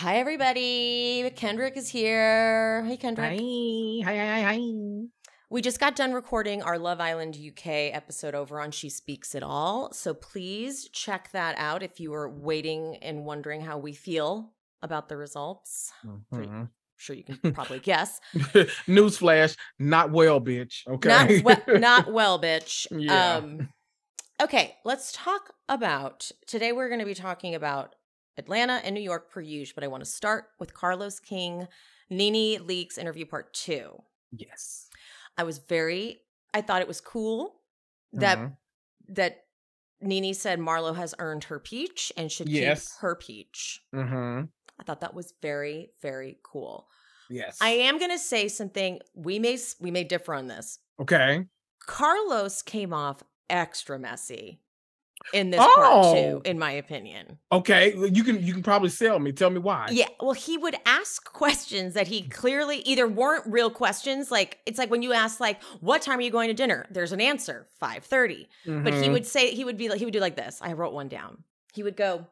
Hi, everybody. Kendrick is here. Hey, Kendrick. Hi, hi, hi, hi. We just got done recording our Love Island UK episode over on She Speaks It All. So please check that out if you were waiting and wondering how we feel about the results. Mhm. Sure, you can probably guess. Newsflash, not well, bitch. Okay. Not, we- not well, bitch. Yeah. Um, okay, let's talk about today. We're going to be talking about Atlanta and New York per usual, but I want to start with Carlos King, Nene Leakes interview part two. yes. I was very I thought it was cool that Mhm. that Nene said Marlo has earned her peach and should Yes. keep her peach. Mhm. I thought that was very very cool. Yes. I am going to say something we may we may differ on this. Okay. Carlos came off extra messy in this part too Oh. in my opinion. Okay. You can you can probably sell me. Tell me why. Yeah, well, he would ask questions that he clearly either weren't real questions, like it's like when you ask, like, "What time are you going to dinner?" There's an answer, five thirty. But he Mhm. would say he would be like he would do like this. I wrote one down. He would go,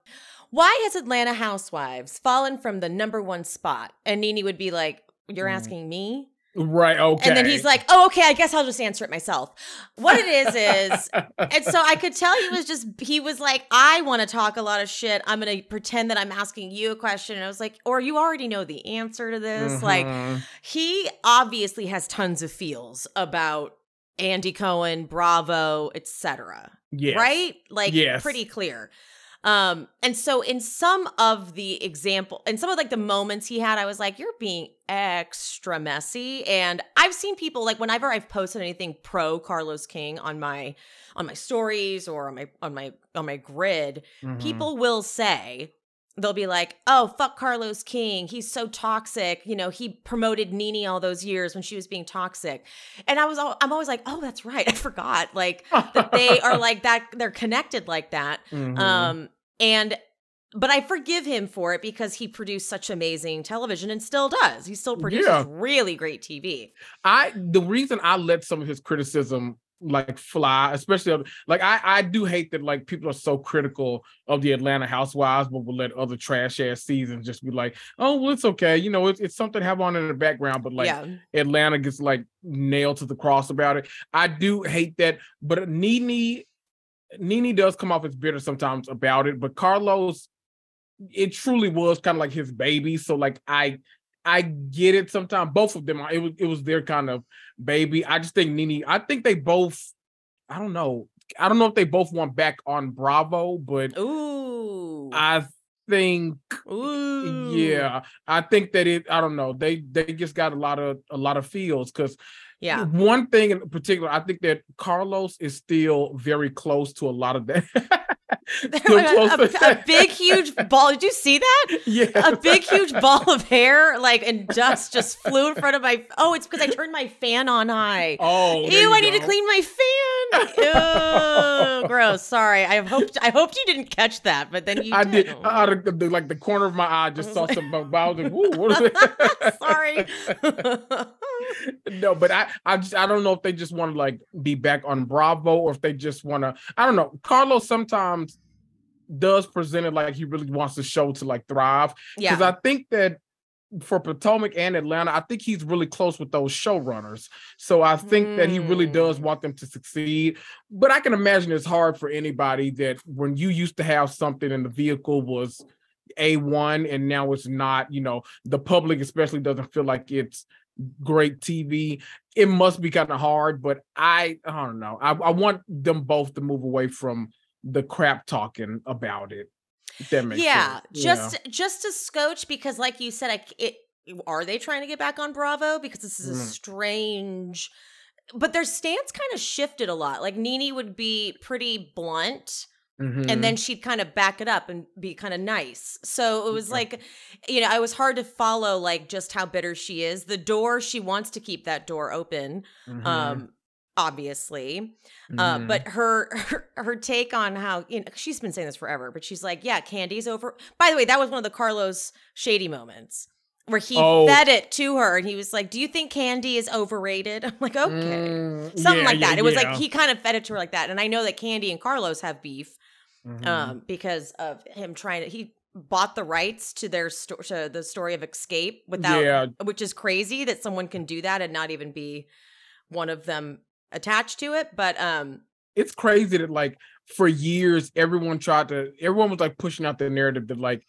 "Why has Atlanta Housewives fallen from the number one spot?" And Nene would be like, "You're Mm. asking me?" Right. Okay. And then he's like, "Oh, okay. I guess I'll just answer it myself." What it is is and so I could tell he was just he was like, I want to talk a lot of shit. I'm gonna pretend that I'm asking you a question. And I was like, or you already know the answer to this. Like Mhm. he obviously has tons of feels about Andy Cohen, Bravo, etc. yes. Right? Like Yes. pretty clear. Um, and so in some of the example, in some of like the moments he had, I was like, you're being extra messy. And I've seen people like whenever I've posted anything pro Carlos King on my on my stories or on my on my on my grid, Mhm. people will say they'll be like oh fuck carlos king. He's so toxic. You know he promoted nene all those years when she was being toxic. And i was all, i'm always like oh that's right. I forgot. Like that they are like that they're connected like that. Mhm. um and but i forgive him for it because he produced such amazing television and still does. He still produces Yeah. really great tv I the reason I let some of his criticism like fly, especially like I I do hate that like people are so critical of the Atlanta Housewives, but will let other trash ass seasons just be like, oh well, it's okay, you know, it's it's something to have on in the background, but like yeah Atlanta gets like nailed to the cross about it. I do hate that, but Nene Nene does come off as bitter sometimes about it, but Carlos, it truly was kind of like his baby. So like I I get it sometimes. Both of them, it was it was their kind of baby. I just think Nene, I think they both, I don't know. I don't know if they both want back on Bravo, but ooh I think ooh yeah, I think that it. I don't know. They they just got a lot of a lot of feels because yeah one thing in particular, I think that Carlos is still very close to a lot of that. A, a- a big huge ball did you see that yeah, a big huge ball of hair like and dust just flew in front of my oh it's because i turned my fan on high Oh, Ew, I need to clean my fan. Ew, gross. Sorry. I hoped I hoped you didn't catch that, but then you I did. did. Out of the, the- like the corner of my eye, just saw some. I was like, "Woo, what is it?" Sorry. no, but I, I just, I don't know if they just want to like be back on Bravo or if they just want to. I don't know. Carlos sometimes does present it like he really wants the show to like thrive because yeah. I think that for Potomac and Atlanta, I think he's really close with those showrunners. So I think that he really does Hmm. want them to succeed. But I can imagine it's hard for anybody that when you used to have something and the vehicle was A1 and now it's not, you know, the public especially doesn't feel like it's great TV. It must be kind of hard, but I I don't know. I, I want them both to move away from the crap talking about it. That makes yeah. sense. Just just a scotch because like you said, I it are they trying to get back on Bravo? Because this is a Mm. strange but their stance kind of shifted a lot. Like Nene would be pretty blunt. Mhm. and then she'd kind of back it up and be kind of nice. So it was like, you know, it was hard to follow like just how bitter she is. The door, she wants to keep that door open, Mhm. um, obviously. Uh, Mhm. but her, her her take on how you know she's been saying this forever, but she's like, yeah, Kandi's over. By the way, that was one of the Carlos shady moments where he Oh. fed it to her and he was like, "Do you think Kandi is overrated?" I'm like, "Okay." Mm, Something yeah, like that. yeah, it was yeah. like he kind of fed it to her like that. And I know that Kandi and Carlos have beef Mhm. um because of him trying to he bought the rights to their sto- to the story of Xscape without which is crazy that someone can do that and not even be one of them attached to it but um It's crazy that like for years everyone tried to everyone was like pushing out the narrative that like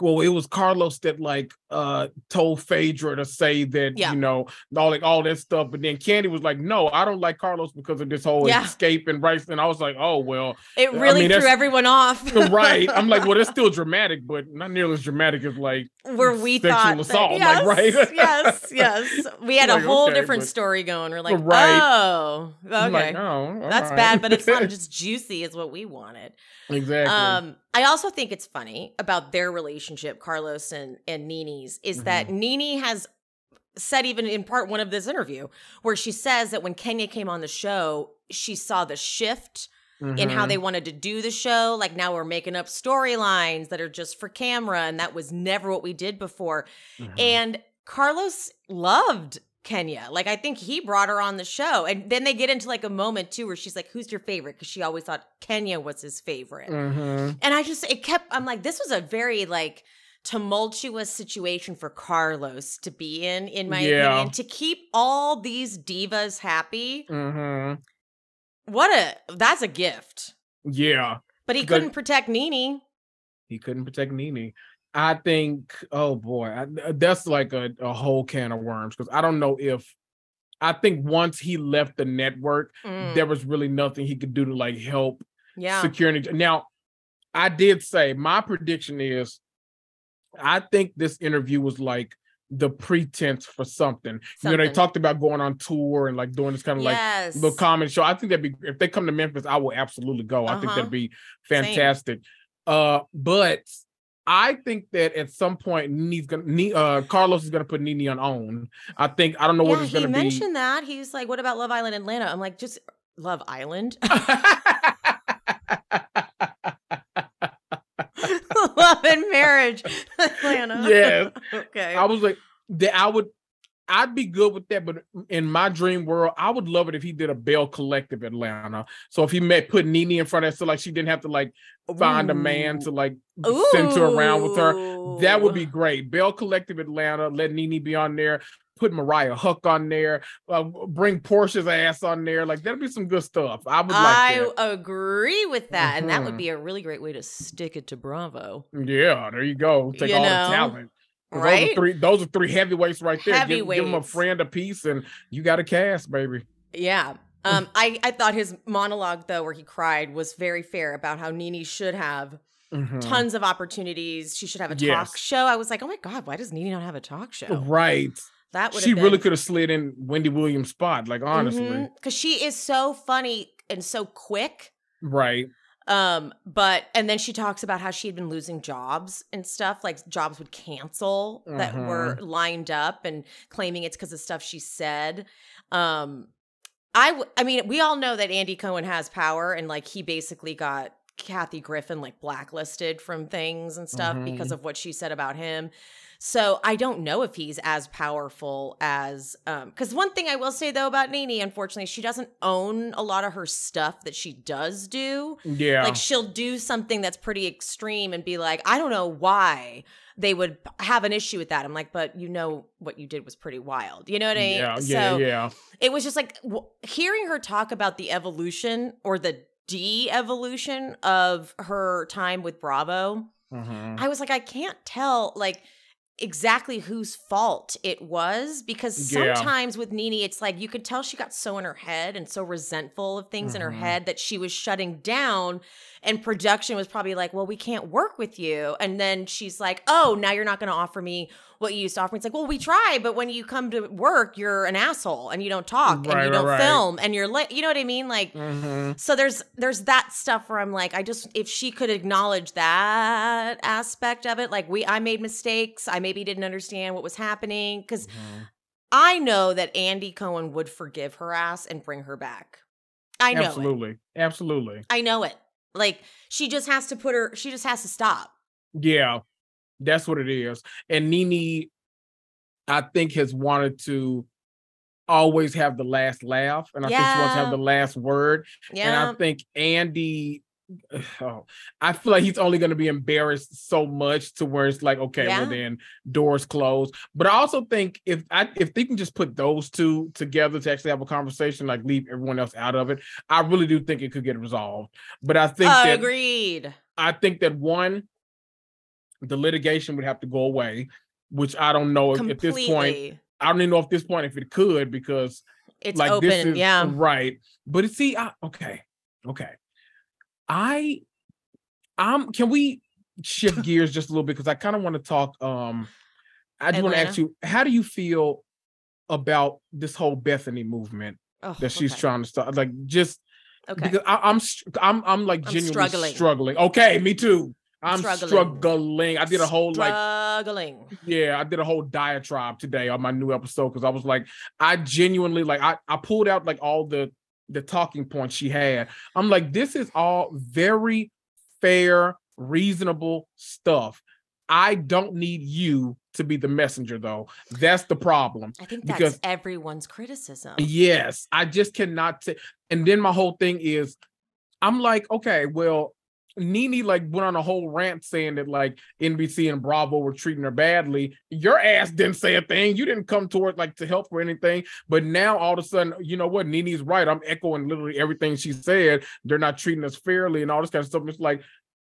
well, it was Carlos that like uh told Phaedra to say that Yeah. you know all like all that stuff, but then Kandi was like, "No, I don't like Carlos because of this whole Yeah. Xscape and rights." And I was like, "Oh well, it I really mean, threw everyone off right." I'm like, "Well, it's still dramatic, but not nearly as dramatic as like where we thought that- assault, like, right? yes yes we had a whole okay, different but- story going we're like Right. oh okay like, "Oh, that's right." bad but it's not just juicy is what we wanted exactly. Um, I also think it's funny about their relationship, Carlos and and Is that Mm-hmm. Nene has said even in part one of this interview where she says that when Kenya came on the show, she saw the shift in how they wanted to do the show. Like now we're making up storylines that are just for camera, and that was never what we did before. Mhm. And Carlos loved Kenya. Like I think he brought her on the show. And then they get into like a moment too where she's like, Who's your favorite? Because she always thought Kenya was his favorite. Mhm. And I just it kept I'm like, this was a very like tumultuous situation for Carlos to be in, in my Yeah. opinion. To keep all these divas happy, Mhm. what a that's a gift. yeah. But he couldn't protect Nene. he couldn't protect Nene. I think, oh boy, I, that's like a, a whole can of worms because I don't know if I think once he left the network, Mm, there was really nothing he could do to like help yeah. security. Now, I did say my prediction is I think this interview was like the pretense for something. You know, they talked about going on tour and like doing this kind of like yes. the comedy show. I think that'd be if they come to Memphis, I will absolutely go. I think Uh-huh. that'd be Same. fantastic. Uh, but I think that at some point, Nene's gonna, uh, Carlos is gonna put Nene on own. I think I don't know what yeah, it's gonna mentioned that. He was like, What about Love Island Atlanta? I'm like, just Love Island. Love and marriage. Atlanta. Yes. okay. I was like, that I would, I'd be good with that. But in my dream world, I would love it if he did a Belle Collective Atlanta. So if he met put Nene in front of, so like she didn't have to like find a man to like center around with her. That would be great. Belle Collective Atlanta, let Nene be on there. Put Mariah Huq on there. Uh, bring Porsha's ass on there. Like that'd be some good stuff. I would like I that. agree with that. And that would Mhm. be a really great way to stick it to Bravo. Yeah, there you go. Take You all know, the talent. 'Cause Those Right? are three. Those are three heavyweights right there. Give, give them a friend a piece, and you got a cast, baby. Yeah. Um, I, I thought his monologue, though, where he cried, was very fair about how Nene should have Mhm. tons of opportunities. She should have a talk Yes. show. I was like, oh my God, why does Nene not have a talk show? Right. That would She really could have slid in Wendy Williams' spot. Like honestly, Because Mm-hmm. she is so funny and so quick. right. Um, but and then she talks about how she had been losing jobs and stuff, like jobs would cancel that were lined up and claiming it's because of stuff she said. Um, I w- I mean, we all know that Andy Cohen has power, and like he basically got Kathy Griffin like blacklisted from things and stuff because of what she said about him. So I don't know if he's as powerful as um because one thing I will say though about Nene, unfortunately, she doesn't own a lot of her stuff that she does do. Yeah. Like she'll do something that's pretty extreme and be like, I don't know why they would have an issue with that. I'm like, but you know what you did was pretty wild. You know what I mean? yeah. Yeah. so Yeah. it was just like w- hearing her talk about the evolution or the de-evolution of her time with Bravo. Mhm. I was like, I can't tell like exactly whose fault it was because Yeah. sometimes with Nene, it's like you could tell she got so in her head and so resentful of things in her Mhm. head that she was shutting down. And production was probably like, well, we can't work with you. And then she's like, oh, now you're not going to offer me what you used to offer me. It's like, well, we try, but when you come to work, you're an asshole and you don't talk and you right, don't right. film and you're like, you know what I mean? Like, Mhm. so there's there's that stuff where I'm like, I just if she could acknowledge that aspect of it, like we I made mistakes, I maybe didn't understand what was happening because Mhm. I know that Andy Cohen would forgive her ass and bring her back. I know it. Absolutely. Absolutely. I know it. Like she just has to put her. She just has to stop. Yeah, that's what it is. And Nene, I think, has wanted to always have the last laugh, and I think she wants to have the last word. And I think Andy oh, I feel like he's only going to be embarrassed so much to where it's like, okay, Yeah. well then doors closed. But I also think if I if they can just put those two together to actually have a conversation, like leave everyone else out of it, I really do think it could get resolved. But I think that Agreed. I think that one, the litigation would have to go away, which I don't know if at this point. I don't even know if this point if it could because It's like open. this is yeah. right. But see, I, okay, okay. I, I'm. Can we shift gears just a little bit because I kind of want to talk. Um, I just want to ask you, how do you feel about this whole Bethenny movement Oh, that she's okay. trying to start? Like, just Okay. because I, I'm, I'm, I'm like I'm genuinely struggling. struggling. Okay, me too. I'm Struggling. struggling. I did a whole like struggling. yeah, I did a whole diatribe today on my new episode because I was like, I genuinely like I, I pulled out like all the the talking points she had. I'm like, this is all very fair, reasonable stuff. I don't need you to be the messenger though. That's the problem. I think that's Because- everyone's criticism. Yes, I just cannot say. And then my whole thing is, I'm like, okay, well, Nene like went on a whole rant saying that like NBC and Bravo were treating her badly. Your ass didn't say a thing. You didn't come toward like to help or anything. But now all of a sudden, you know what? Nene's right. I'm echoing literally everything she said. They're not treating us fairly and all this kind of stuff. It's like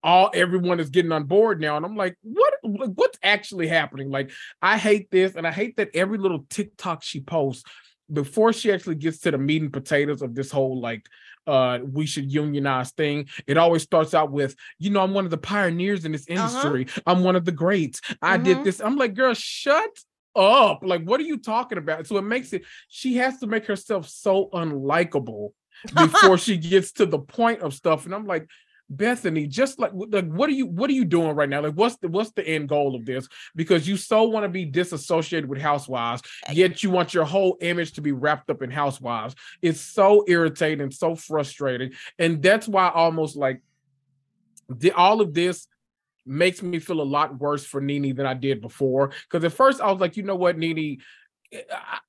all everyone is getting on board now. And I'm like, what what's actually happening? Like, I hate this, and I hate that every little TikTok she posts before she actually gets to the meat and potatoes of this whole like uh we should unionize thing. It always starts out with you know i'm one of the pioneers in this Uh-huh. industry. I'm one of the greats. I did Mhm. this. I'm like girl shut up. Like what are you talking about? So it makes it she has to make herself so unlikable before she gets to the point of stuff. And i'm like Bethenny, just like like what are you what are you doing right now? Like what's the what's the end goal of this? Because you so want to be disassociated with housewives, yet you want your whole image to be wrapped up in housewives. It's so irritating, so frustrating. And that's why almost like the, all of this makes me feel a lot worse for Nene than I did before. Because at first I was like, you know what, Nene,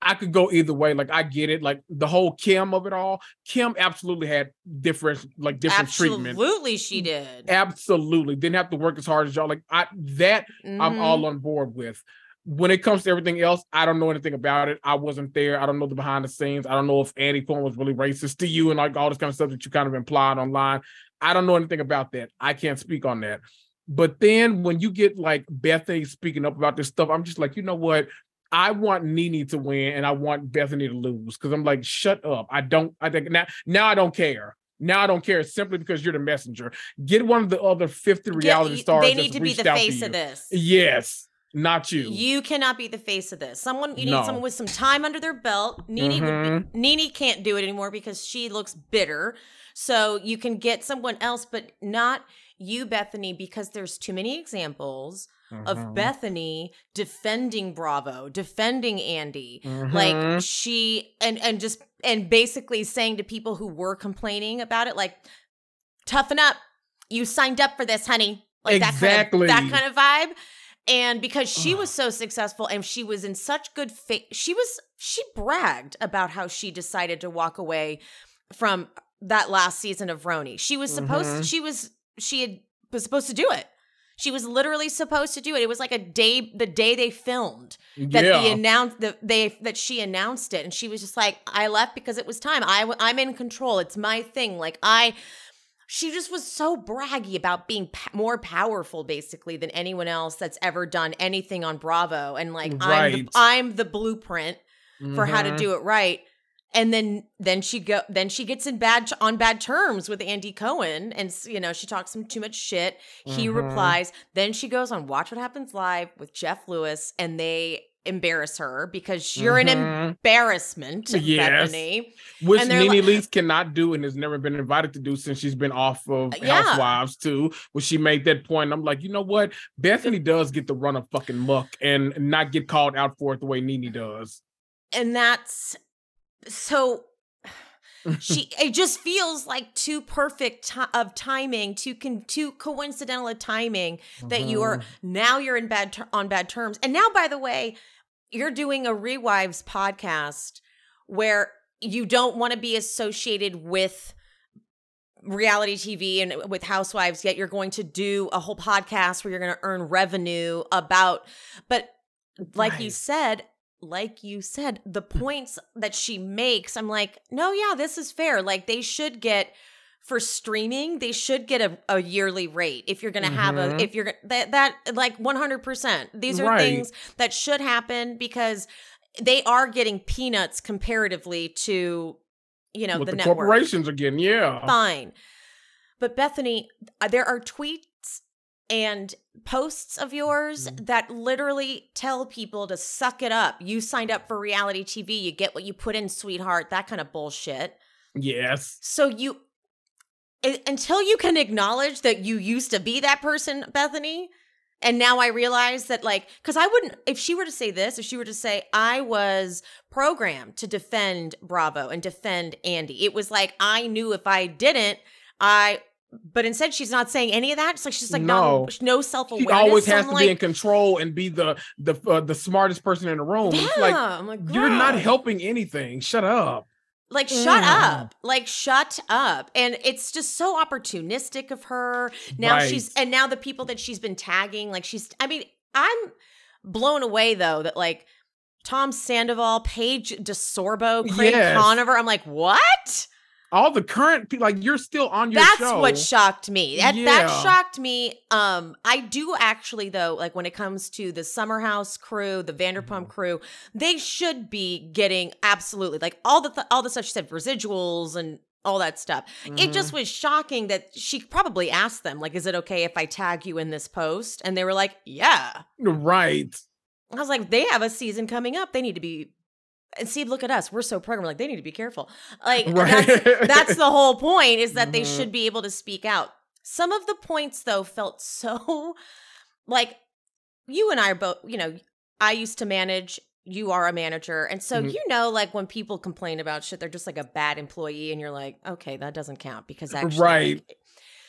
I, could go either way. Like I get it. Like the whole Kim of it all. Kim absolutely had different, like different treatment. Absolutely, she did. Absolutely didn't have to work as hard as y'all. Like I that I'm Mhm. all on board with. When it comes to everything else, I don't know anything about it. I wasn't there. I don't know the behind the scenes. I don't know if Andy Cohen was really racist to you and like all this kind of stuff that you kind of implied online. I don't know anything about that. I can't speak on that. But then when you get like Bethenny speaking up about this stuff, I'm just like, you know what? I want Nene to win and I want Bethenny to lose because I'm like, shut up. I don't. I think now. Now I don't care. Now I don't care simply because you're the messenger. Get one of the other 50 Get- reality stars. They need to be the face of this. Yes, not you. You cannot be the face of this. Someone you need No. someone with some time under their belt. Nene would be, mm-hmm. Nene can't do it anymore because she looks bitter. So you can get someone else, but not you, Bethenny, because there's too many examples of Mhm. Bethenny defending Bravo, defending Andy. Mhm. Like she and and just and basically saying to people who were complaining about it, like, toughen up. You signed up for this, honey. Like Exactly. that kind of that kind of vibe. And because she was so successful and she was in such good faith, she was she bragged about how she decided to walk away from that last season of RHONY. She was supposed Mhm. she was she had was supposed to do it. She was literally supposed to do it. It was like a day the day they filmed that yeah. the announced that they that she announced it and she was just like I left because it was time. I I'm in control. It's my thing. Like I she just was so braggy about being p- more powerful basically than anyone else that's ever done anything on Bravo and like I'm the, I'm the blueprint for how to Mhm. do it right. And then then she go then she gets in bad on bad terms with Andy Cohen and you know she talks him too much shit. He Mhm. replies. Then she goes on Watch What Happens Live with Jeff Lewis and they embarrass her because you're an Mhm. embarrassment, Yes. Bethenny. Which Nene like- Leakes cannot do and has never been invited to do since she's been off of Uh, yeah. Housewives too. When she made that point, I'm like, you know what? Bethenny does get the run of fucking muck and not get called out for it the way Nene does. And that's so she it just feels like too perfect ti- of timing too con- too coincidental a timing that you are Mhm. now you're in bad ter- on bad terms and now by the way you're doing a rewives podcast where you don't want to be associated with reality TV and with housewives, yet you're going to do a whole podcast where you're going to earn revenue about, but like you said, like you said, the points that she makes, I'm like, no, yeah, this is fair. Like they should get for streaming, they should get a, a yearly rate if you're gonna have a Mhm. if you're that that like 100 percent These are Right. things that should happen because they are getting peanuts comparatively to you know what the, the, network corporations are getting. Yeah. fine. But Bethenny, uh, there are tweets and posts of yours Mhm. that literally tell people to suck it up. You signed up for reality TV, you get what you put in, sweetheart, that kind of bullshit. Yes. So you until you can acknowledge that you used to be that person, Bethenny, and now I realize that like cuz I wouldn't if she were to say this, if she were to say I was programmed to defend Bravo and defend Andy. It was like I knew if I didn't, I but instead she's not saying any of that. It's like she's just like No. not no self-awareness. She always So has I'm to like, be in control and be the the uh, the smartest person in the room. Yeah, It's like I'm like you're not helping anything. Shut up. Like, shut Mm. up. Like, shut up. And it's just so opportunistic of her. Now Right. she's, and now the people that she's been tagging, like, she's, I mean, I'm blown away though that like Tom Sandoval, Paige DeSorbo, Craig Yes. Conover, I'm like, what? All the current people, like you're still on your That's show. what shocked me. That, that shocked me. Um, I do actually though, like when it comes to the Summer House crew, the Vanderpump Mm-hmm. crew, they should be getting absolutely like all the th- all the stuff she said, residuals and all that stuff. It just Mm-hmm. was shocking that she probably asked them, like, is it okay if I tag you in this post? And they were like, yeah. right. I was like, they have a season coming up. They need to be. And see, look at us. We're so programmed. Like, they need to be careful. Like, Right. that's, that's the whole point is that they Mhm. should be able to speak out. Some of the points, though, felt so like you and I are both, you know, I used to manage. You are a manager. And so, Mhm. you know, like when people complain about shit, they're just like a bad employee. And you're like, okay, that doesn't count because actually. Right. like,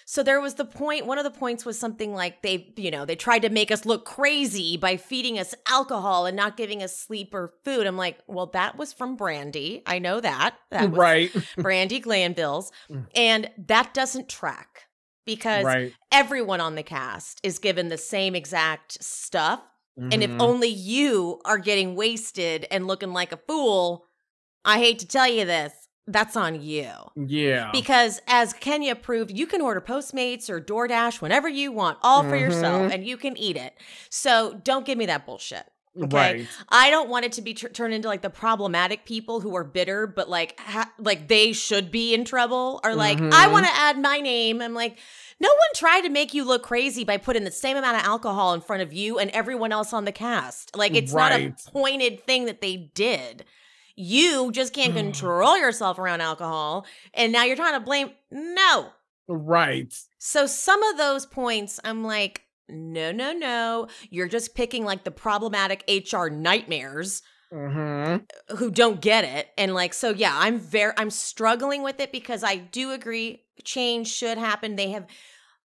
so there was the point, one of the points was something like they, you know, they tried to make us look crazy by feeding us alcohol and not giving us sleep or food. I'm like, well, that was from Brandi. I know that. That was right. Brandi Glanville's. Mm. And that doesn't track because right. everyone on the cast is given the same exact stuff. And if Mhm. only you are getting wasted and looking like a fool, I hate to tell you this, that's on you. yeah. Because as Kenya proved, you can order Postmates or DoorDash whenever you want, all for yourself, Mhm. and you can eat it. So don't give me that bullshit. okay. Right. I don't want it to be tr- turned into like the problematic people who are bitter, but like ha- like they should be in trouble, or like I Mhm. want to add my name. I'm like, no one tried to make you look crazy by putting the same amount of alcohol in front of you and everyone else on the cast. Like it's not a pointed thing that they did. You just can't Mm. control yourself around alcohol, and now you're trying to blame. No. Right. So some of those points, I'm like, no, no, no. You're just picking like the problematic HR nightmares hmm who don't get it and like so yeah i'm very i'm struggling with it because i do agree change should happen they have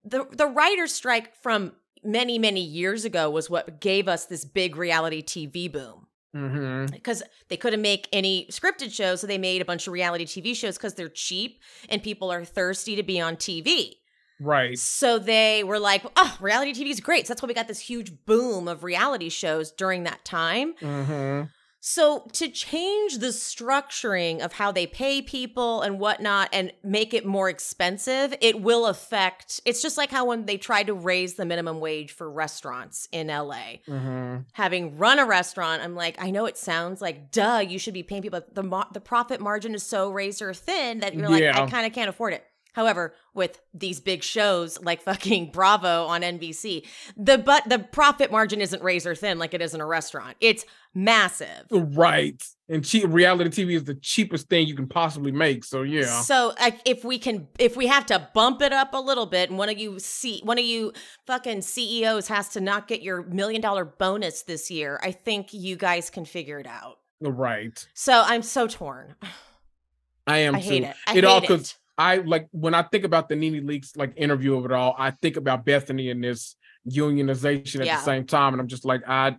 the the writer's strike from many many years ago was what gave us this big reality tv boom hmm because they couldn't make any scripted shows so they made a bunch of reality tv shows because they're cheap and people are thirsty to be on tv Right. so they were like oh reality tv is great. So that's why we got this huge boom of reality shows during that time. Hmm so to change the structuring of how they pay people and whatnot and make it more expensive, it will affect. It's just like how when they tried to raise the minimum wage for restaurants in LA. hmm Having run a restaurant, I'm like, I know it sounds like duh, you should be paying people. But the the profit margin is so razor thin that you're like, Yeah. I kind of can't afford it. However, with these big shows like fucking Bravo on NBC, the but the profit margin isn't razor thin like it is in a restaurant. It's massive. Right. And cheap reality TV is the cheapest thing you can possibly make. So yeah. So like, if we can, if we have to bump it up a little bit, and one of you see, one of you fucking CEOs has to not get your million dollar bonus this year, I think you guys can figure it out. Right. So I'm so torn. I am I hate too. it. I It hate all it. I like when I think about the Nene Leakes like interview of it all, I think about Bethenny and this unionization at Yeah. the same time. And I'm just like, I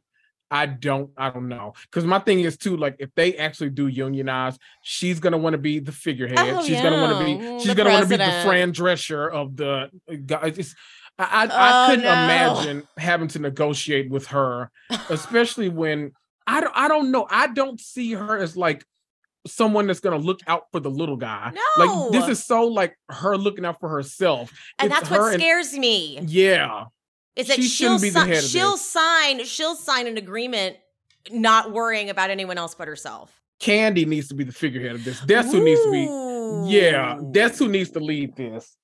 I don't, I don't know. Because my thing is too, like if they actually do unionize, she's gonna want to be the figurehead. Oh, she's gonna want to be, mm, she's the gonna want to be the. Fran Drescher of the uh, guys. I, I, Oh, I couldn't no. imagine having to negotiate with her, especially when I don't, I don't know. I don't see her as like someone that's gonna look out for the little guy. No. Like this is so like her looking out for herself. and It's that's what and- scares me. Yeah. is that She she'll shouldn't be the head she'll this. sign she'll sign an agreement not worrying about anyone else but herself. Kandi needs to be the figurehead of this. That's who needs to be. Yeah, that's who needs to lead this.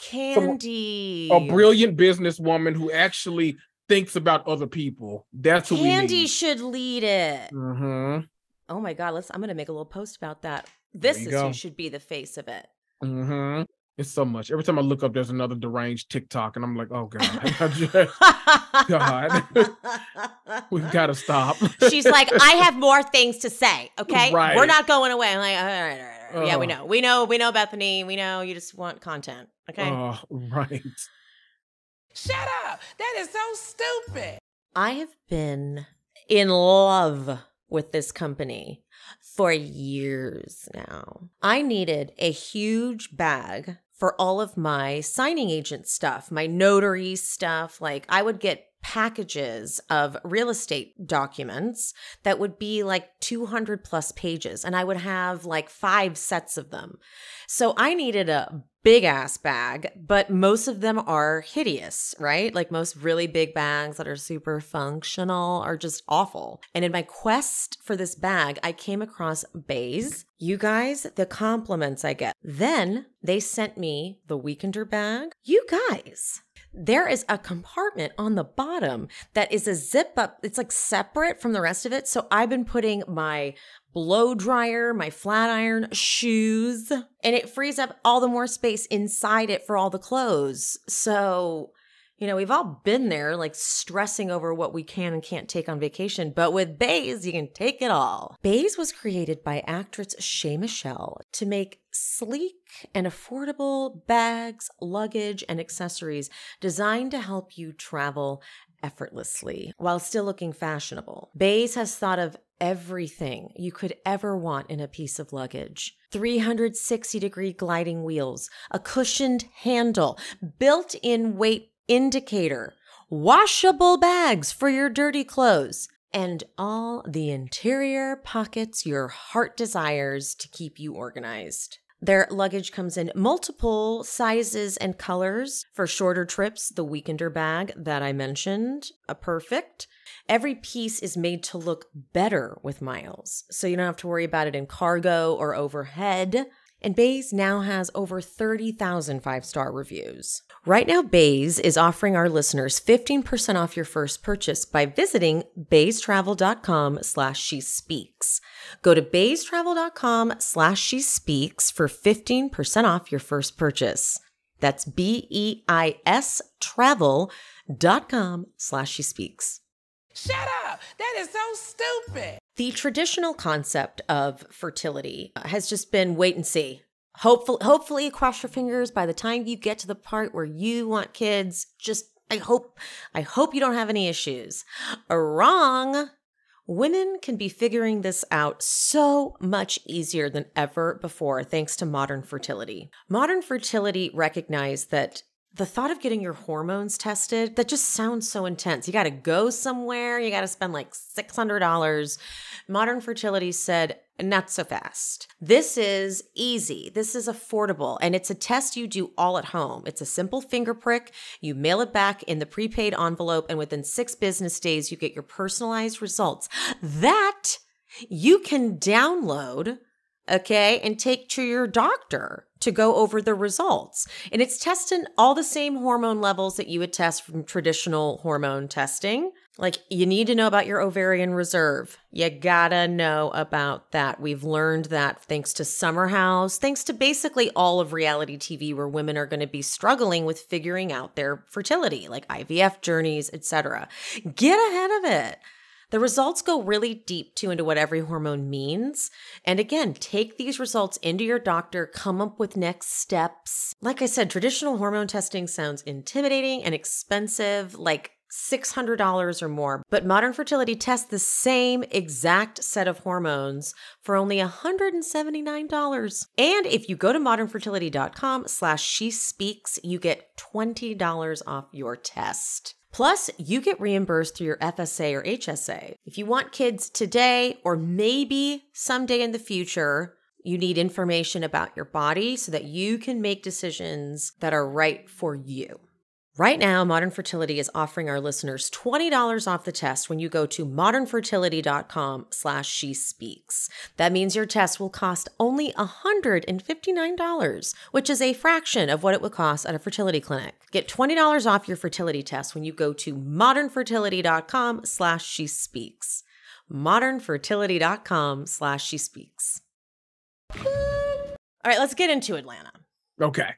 Kandi. A brilliant businesswoman who actually thinks about other people. That's who Kandi we need. should lead it. Mm-hmm. Oh my god, let's I'm gonna make a little post about that. This you is go. who should be the face of it. Mm-hmm. It's so much. Every time I look up, there's another deranged TikTok, and I'm like, oh god, just- God. we've got to stop. She's like, I have more things to say. Okay, Right. we're not going away. I'm like, all right, all right, all right. yeah, we know, we know, we know, Bethenny. We know you just want content. Okay. Oh, right. Shut up! That is so stupid. I have been in love with this company for years now. I needed a huge bag for all of my signing agent stuff, my notary stuff. Like, I would get packages of real estate documents that would be like 200 plus pages, and I would have like five sets of them. So I needed a big ass bag, but most of them are hideous, right? Like most really big bags that are super functional are just awful. And in my quest for this bag, I came across Béis. You guys, the compliments I get. Then they sent me the Weekender bag. You guys, there is a compartment on the bottom that is a zip up. It's like separate from the rest of it. So I've been putting my blow dryer, my flat iron, shoes, and it frees up all the more space inside it for all the clothes. So, you know, we've all been there like stressing over what we can and can't take on vacation, but with Béis, you can take it all. Béis was created by actress Shay Mitchell to make sleek and affordable bags, luggage, and accessories designed to help you travel effortlessly while still looking fashionable. Béis has thought of everything you could ever want in a piece of luggage 360 degree gliding wheels, a cushioned handle, built in weight indicator, washable bags for your dirty clothes. And all the interior pockets your heart desires to keep you organized. Their luggage comes in multiple sizes and colors. For shorter trips, the Weekender bag that I mentioned, a perfect. Every piece is made to look better with miles, so you don't have to worry about it in cargo or overhead. And Béis now has over 30,000 five star reviews. Right now, Béis is offering our listeners 15% off your first purchase by visiting beistravel.com slash she speaks. Go to beistravel.com slash she speaks for 15% off your first purchase. That's B E I S travel.com slash she speaks. Shut up! That is so stupid. The traditional concept of fertility has just been wait and see. Hopefully, hopefully, cross your fingers. By the time you get to the part where you want kids, just I hope, I hope you don't have any issues. Wrong. Women can be figuring this out so much easier than ever before thanks to modern fertility. Modern fertility recognized that the thought of getting your hormones tested, that just sounds so intense. You got to go somewhere, you got to spend like $600. Modern fertility said, not so fast. This is easy. This is affordable. And it's a test you do all at home. It's a simple finger prick. You mail it back in the prepaid envelope, and within six business days, you get your personalized results that you can download okay, and take to your doctor to go over the results. And it's testing all the same hormone levels that you would test from traditional hormone testing. Like, you need to know about your ovarian reserve. You gotta know about that. We've learned that thanks to Summer House, thanks to basically all of reality TV where women are gonna be struggling with figuring out their fertility, like IVF journeys, etc. Get ahead of it. The results go really deep too into what every hormone means. And again, take these results into your doctor, come up with next steps. Like I said, traditional hormone testing sounds intimidating and expensive. Like, $600 or more, but Modern Fertility tests the same exact set of hormones for only $179. And if you go to modernfertility.com slash she speaks, you get $20 off your test. Plus, you get reimbursed through your FSA or HSA. If you want kids today or maybe someday in the future, you need information about your body so that you can make decisions that are right for you. Right now, Modern Fertility is offering our listeners $20 off the test when you go to modernfertility.com slash she speaks. That means your test will cost only $159, which is a fraction of what it would cost at a fertility clinic. Get $20 off your fertility test when you go to modernfertility.com slash she speaks. modernfertility.com slash she speaks. All right, let's get into Atlanta. Okay.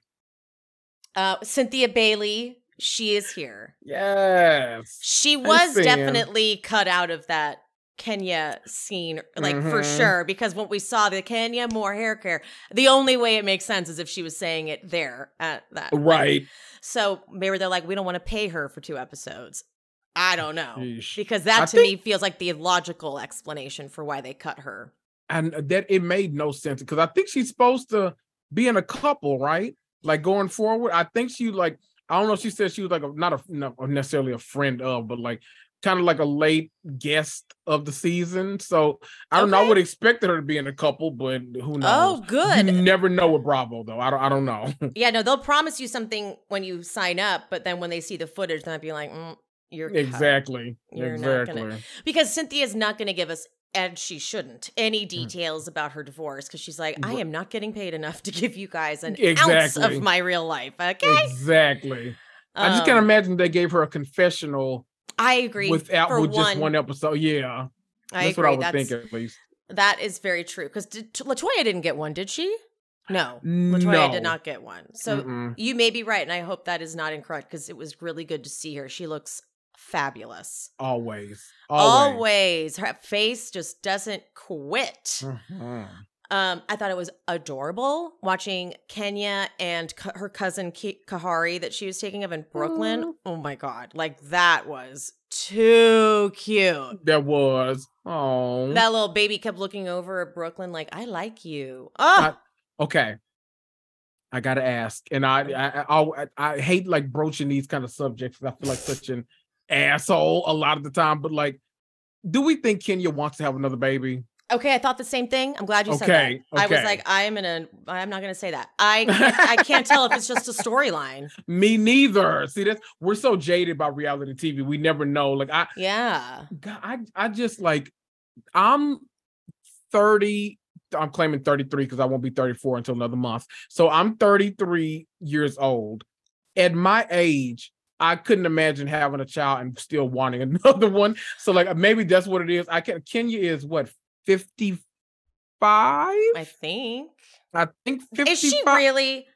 Uh, Cynthia Bailey, she is here. Yes. She was definitely cut out of that Kenya scene, like for Mhm. sure, because what we saw the Kenya Moore hair care, the only way it makes sense is if she was saying it there at that. Right. So maybe they're like, we don't want to pay her for two episodes. I don't know. Yeesh. Because that I to think- me feels like the logical explanation for why they cut her. and that it made no sense because I think she's supposed to be in a couple, right? Like going forward. I think she like I don't know. She said she was like a, not a not necessarily a friend of, but like kind of like a late guest of the season. So I don't know. I would expect her to be in a couple, but who knows? Oh, good. You never know with Bravo though. I don't. I don't know. Yeah, no, they'll promise you something when you sign up, but then when they see the footage, they'll be like, mm, you're cut. exactly. You're not gonna- exactly. because Cynthia's not going to give us, and she shouldn't, any details about her divorce because she's like, I am not getting paid enough to give you guys an ounce of my real life. Okay, Exactly. I just can't Um, imagine they gave her a confessional I agree. without with one, just one episode. Yeah. I That's agree. what I would That's, think at least. That is very true. Because Latoya didn't get one, did she? No, Latoya no. did not get one. So Mm-mm. you may be right, and I hope that is not incorrect because it was really good to see her. She looks fabulous. always. Always. Always. Her face just doesn't quit. Mhm. Um, I thought it was adorable watching Kenya and c- her cousin Ki- Kahari that she was taking of in Brooklyn. Mm. Oh my god, like that was too cute. There was. Oh. That little baby kept looking over at Brooklyn like, "I like you." Oh, okay. I gotta ask, and I I, I I I hate like broaching these kind of subjects. I feel like such an asshole a lot of the time. But like, do we think Kenya wants to have another baby? okay. I thought the same thing. I'm glad you said Okay, that. I was like, I am gonna. I'm not gonna say that. I can't, I can't tell if it's just a storyline. Me neither. See, that's we're so jaded by reality TV. We never know. Like I, Yeah. God, I I just like I'm 30. I'm claiming 33 because I won't be 34 until another month. So I'm 33 years old. At my age, I couldn't imagine having a child and still wanting another one. So like maybe that's what it is. I can Kenya is what 55? I think. I think 55. Is she really?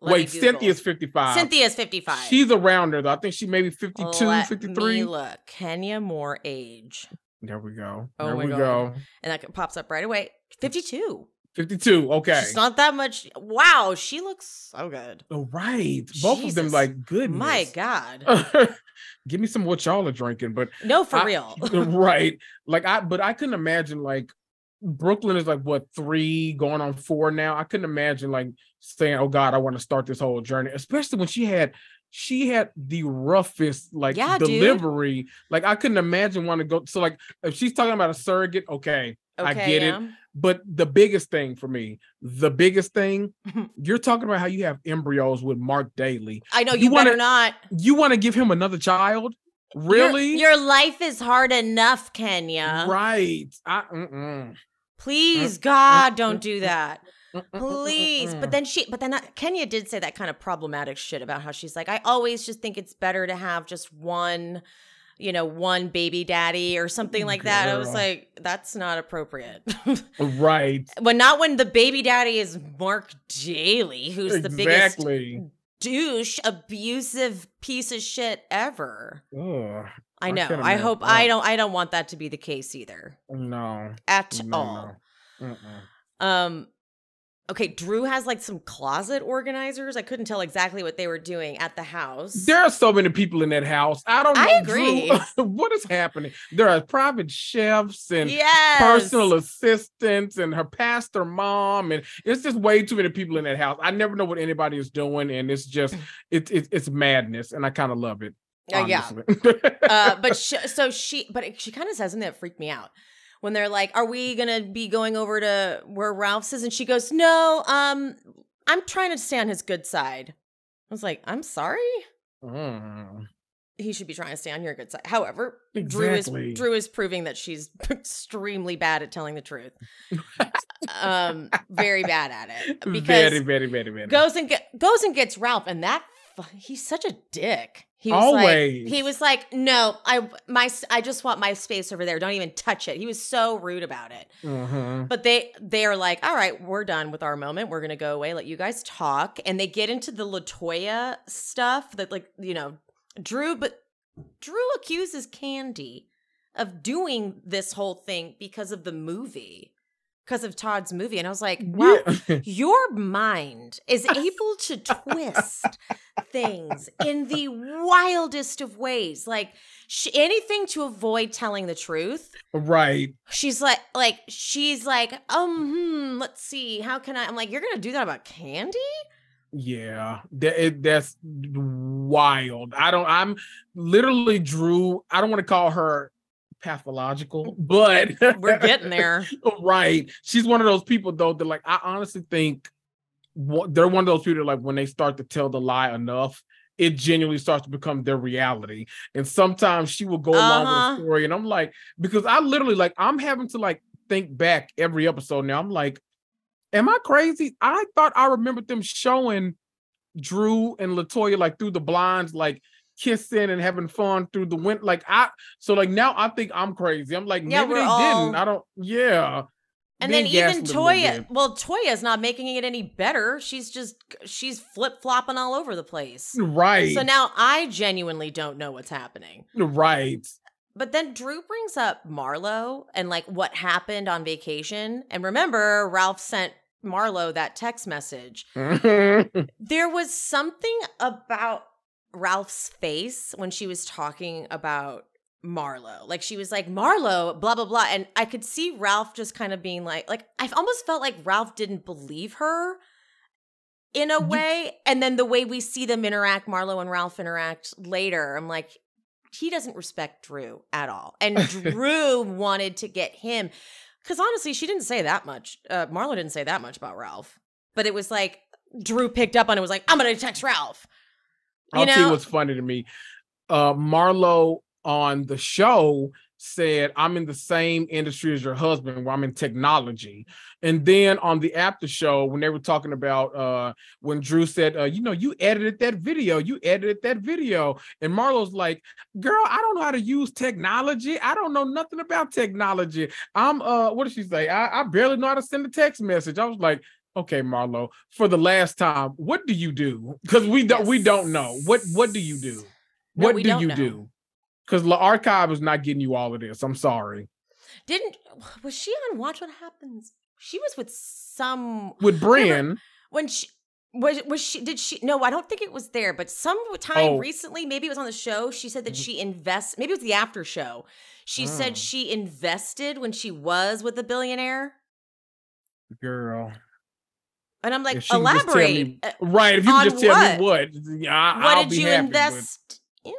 Let Wait. Cynthia's 55. Cynthia's 55. She's around there though. I think she maybe 52, Let 53. Me look, Kenya Moore age, There we go. Oh there we God. go. and that pops up right away. 52. 52. Okay. It's not that much. Wow, she looks so good. Oh, right. Both of them like goodness. My God. Give me some what y'all are drinking, but No, for I- real. right. Like I but I couldn't imagine like Brooklyn is like what three going on four now. I couldn't imagine like saying, Oh God, I want to start this whole journey, especially when she had she had the roughest like Yeah, dude. delivery. Like I couldn't imagine wanting to go. So like if she's talking about a surrogate, okay, okay, I get it. But the biggest thing for me, the biggest thing, you're talking about how you have embryos with Marc Daly. I know You you, better wanna- not. You want to give him another child? Really? Your, life is hard enough, Kenya. Right. I, mm-mm. Please, Mm, God, mm, don't mm, do mm, that. Please. But then she, but then Kenya did say that kind of problematic shit about how she's like, I always just think it's better to have just one, you know, one baby daddy or something like that. I was like, that's not appropriate. right. but not when the baby daddy is Marc Daly, who's the biggest douche, abusive piece of shit ever. Ugh, I I know. I, imagine. hope I don't I don't want that to be the case either. no. At No, all. no. Um Okay, Drew has like some closet organizers. I couldn't tell exactly what they were doing at the house. There are so many people in that house. I don't know. I agree. Drew, what is happening? There are private chefs and yes. personal assistants and her pastor mom. And it's just way too many people in that house. I never know what anybody is doing. And it's just, it's it's, it's madness. And I kind of love it. Uh, yeah. uh, but she, so she, but it- she kind of says something that freaked me out when they're like, "Are we gonna be going over to where Ralph's is?" And she goes, "No, um, I'm trying to stay on his good side." I was like, "I'm sorry." Mm, He should be trying to stay on your good side. However, Exactly. Drew is Drew is proving that she's extremely bad at telling the truth. um, very bad at it because very, very, very, very. goes and get, goes and gets Ralph, and that he's such a dick. He was Always. like, he was like, no, I my I just want my space over there. Don't even touch it. He was so rude about it. Mhm. But they they are like, all right, we're done with our moment. We're gonna go away. Let you guys talk. And they get into the Latoya stuff that like you know Drew, but Drew accuses Kandi of doing this whole thing because of the movie, because of Todd's movie. And I was like, wow, Yeah. your mind is able to twist things in the wildest of ways. Like sh- anything to avoid telling the truth. right. She's like, like she's like, um, hmm, let's see, how can I? I'm like, you're gonna do that about Kandi? Yeah, that it, that's wild. I don't. I'm literally Drew. I don't want to call her pathological, but We're getting there. right. She's one of those people though that like I honestly think they're one of those people that, like when they start to tell the lie enough, it genuinely starts to become their reality. And sometimes she will go along Uh-huh. with the story, and I'm like, because I literally like I'm having to like think back every episode now. I'm like, am I crazy? I thought I remembered them showing Drew and Latoya like through the blinds, like kissing and having fun through the wind. Like I so like now I think I'm crazy. I'm like, Yeah, maybe they all- didn't. I don't yeah. And then even Toya, well, Toya's not making it any better. She's just she's flip flopping all over the place. Right. So now I genuinely don't know what's happening. right. But then Drew brings up Marlo and like what happened on vacation. And remember, Ralph sent Marlo that text message. There was something about Ralph's face when she was talking about Marlo. Like she was like, Marlo, blah, blah, blah. And I could see Ralph just kind of being like, like, I almost felt like Ralph didn't believe her in a You- way. And then the way we see them interact, Marlo and Ralph interact later, I'm like, he doesn't respect Drew at all. And Drew wanted to get him. Because honestly, she didn't say that much. Uh, Marlo didn't say that much about Ralph. But it was like, Drew picked up on it, was like, I'm to text Ralph. You I'll tell know? you what's funny to me. Uh Marlo on the show said, I'm in the same industry as your husband, where I'm in technology. And then on the after show, when they were talking about uh when Drew said, uh, you know, you edited that video, you edited that video. And Marlo's like, girl, I don't know how to use technology. I don't know nothing about technology. I'm uh what did she say? I, I barely know how to send a text message. I was like, okay, Marlo, for the last time, what do you do? Because we don't we don't know. What what do you do? No, what do you know. do? Because the archive is not getting you all of this. I'm sorry. Didn't, was she on Watch What Happens? She was with some, With Brian, when she, was, was she, did she, no, I don't think it was there, but some time Oh. recently, maybe it was on the show, she said that mm-hmm. she invests, maybe it was the after show. She Oh. said mm. she invested when she was with a billionaire. girl. And I'm like, If she could just tell me- elaborate. Uh, Right. If you could just tell what? me what, I, what I'll did you invest in?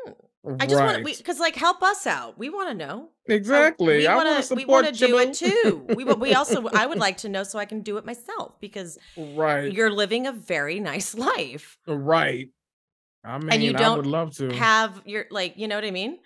I just want Right. to, because like, help us out. We want to know. exactly. We I want want to to. We support want to do it too. We we also. I would like to know so I can do it myself because Right. you're living a very nice life. right. I mean, and you I don't would love to. Have your like, you know what I mean?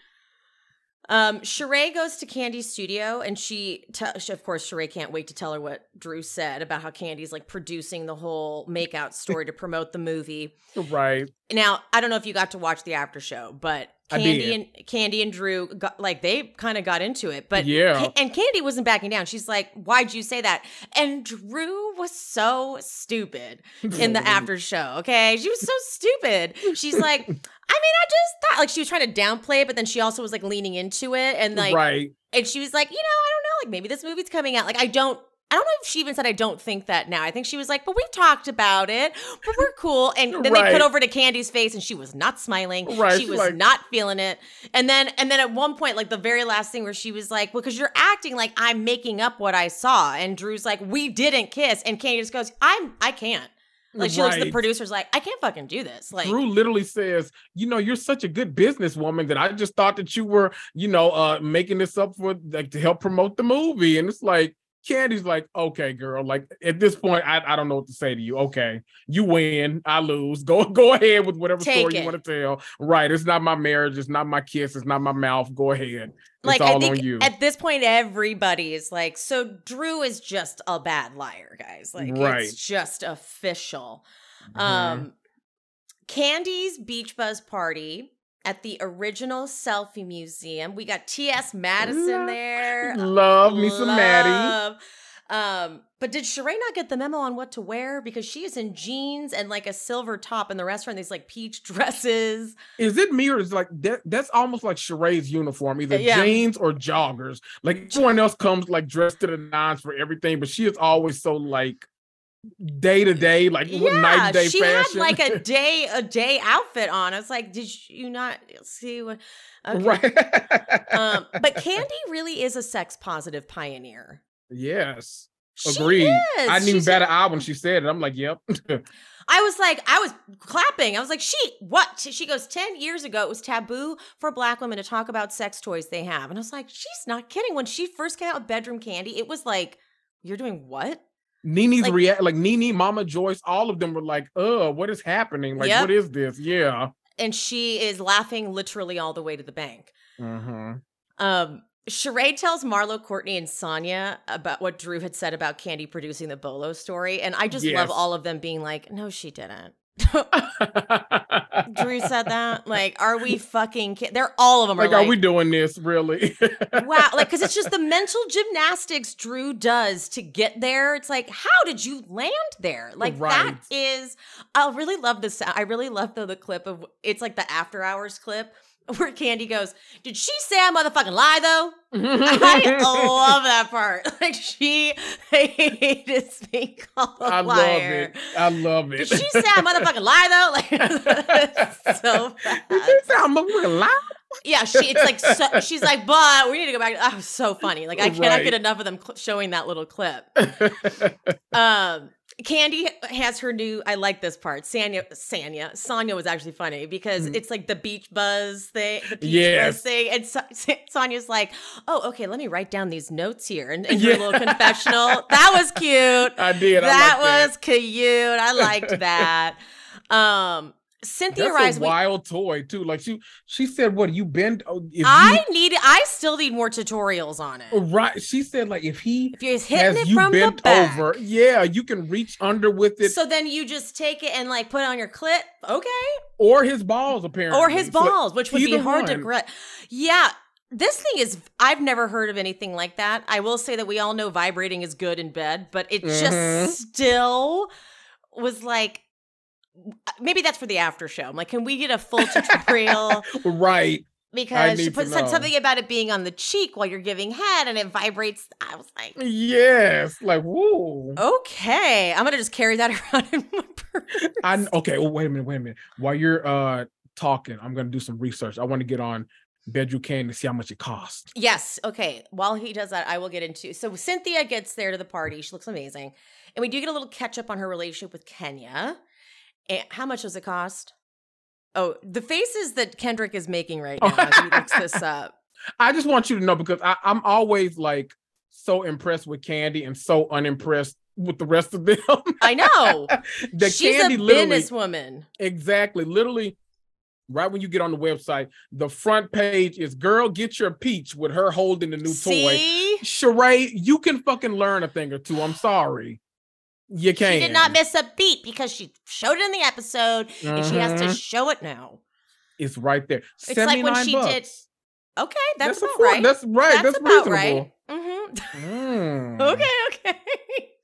Um, Sheree goes to Kandi's studio, and she, she, of course, Sheree can't wait to tell her what Drew said about how Kandi's like producing the whole makeout story to promote the movie. right. Now, I don't know if you got to watch the after show, but Kandi and Kandi and Drew got like they kind of got into it, but Yeah. Ca- and Kandi wasn't backing down. She's like, "Why'd you say that?" And Drew was so stupid in the after show. Okay, she was so stupid. She's like, "I mean, I just thought like she was trying to downplay it, but then she also was like leaning into it, and like, right. and she was like, you know, I don't know, like maybe this movie's coming out. Like, I don't I don't know if she even said I don't think that now. I think she was like, but we've talked about it, but we're cool. And then they Right. put over to Kandi's face and she was not smiling. Right, She was like- not feeling it. And then and then at one point, like the very last thing where she was like, Well, because you're acting like I'm making up what I saw. And Drew's like, We didn't kiss. And Kandi just goes, I'm I can't. Like she looks at the producers like, I can't fucking do this. Like Drew literally says, "You know, you're such a good businesswoman that I just thought that you were, you know, uh making this up for like to help promote the movie." And it's like Kandi's like, "Okay, girl. Like at this point, I, I don't know what to say to you. Okay, you win, I lose. Go go ahead with whatever Take story it. you want to tell. Right? It's not my marriage. It's not my kiss. It's not my mouth. Go ahead. like it's all I think on you. at this point everybody is like, so Drew is just a bad liar, guys. Like Right. it's just official. Mhm. Um Kandi's Beach Buzz party at the original selfie museum. We got T.S. Madison there. love me some Maddie. Um, but did Sheree not get the memo on what to wear? Because she is in jeans and like a silver top in the restaurant, these like peach dresses. Is it me or is like that? That's almost like Sheree's uniform, either Yeah. jeans or joggers. Like everyone else comes like dressed to the nines for everything, but she is always so like day to day, like night Yeah, and day she fashion. had like a day a day outfit on. I was like, did you not see what? Okay. right. Um, but Kandi really is a sex positive pioneer. yes, agreed. I didn't even She's- an eye when she said it. I'm like, yep. I was like, I was clapping. I was like, she, what? She goes, 10 years ago, it was taboo for black women to talk about sex toys they have. And I was like, she's not kidding. When she first came out with Bedroom Kandi, it was like, you're doing what? Nene's Like- react like Nene, Mama Joyce, all of them were like, uh, what is happening? Like, Yep. what is this? Yeah. And she is laughing literally all the way to the bank. hmm Um, Sheree tells Marlo, Courtney, and Sanya about what Drew had said about Kandi producing the Bolo story. And I just love all of them being like, no, she didn't. Drew said that. Like, are we fucking? They're all of them like, are are we doing this really? wow. Like, because it's just the mental gymnastics Drew does to get there. It's like, how did you land there? Like, that Right. is, I really love this. I really love though the clip of it's like the after hours clip where Kandi goes, Did she say I motherfucking lie though? I love that part. Like she hated being called a I love it. I love it. Did she say I motherfucking lie though? Like so Did fast. she say a lie? Yeah, she. It's like so, she's like, but we need to go back. That was so funny. Like I cannot Right. get enough of them cl- showing that little clip. Um, Kandi has her new. I like this part. Sanya, Sanya, Sonya was actually funny because Mhm. it's like the beach buzz thing, the beach Yes. buzz thing, and so, Sanya's like, "Oh, okay, let me write down these notes here." And, and Yeah. her little confessional. That was cute. I did. that I was cute. I liked that. Um, Cynthia That's Rise. a we- wild toy too. Like she, she said, "What you bend? Oh, I need. I still need more tutorials on it. right?" She said, "Like if he If you're hitting has it you from the back, over, yeah, you can reach under with it, so then you just take it and like put it on your clit. Okay. or his balls apparently, or his So balls, which would be hard to one. grip. Yeah, this thing is. I've never heard of anything like that. I will say that we all know vibrating is good in bed, but it Mhm. just still was like. Maybe that's for the after show. I'm like, can we get a full tutorial? right? Because she put said something about it being on the cheek while you're giving head, and it vibrates. I was like, Yes, like woo. okay, I'm gonna just carry that around in my purse. I okay. Oh, wait a minute. Wait a minute. While you're uh talking, I'm gonna do some research. I want to get on Bedroom Can to see how much it costs. Yes. Okay. While he does that, I will get into. So Cynthia gets there to the party. She looks amazing, and we do get a little catch up on her relationship with Kenya. And how much does it cost? Oh, the faces that Kendrick is making right oh now as he looks this up. I just want you to know because I, I'm always like so impressed with Kandi and so unimpressed with the rest of them. I know that she's Kandi a businesswoman. exactly literally right when you get on the website, the front page is girl get your peach with her holding the new toy. See, Sheree, you can fucking learn a thing or two. I'm sorry. You can. she did not miss a beat because she showed it in the episode, and she has to Mhm. show it now. It's right there. It's like when she bucks. did- Okay, that's, about right. That's right. That's That's, about reasonable. right. hmm Mm. Okay, okay.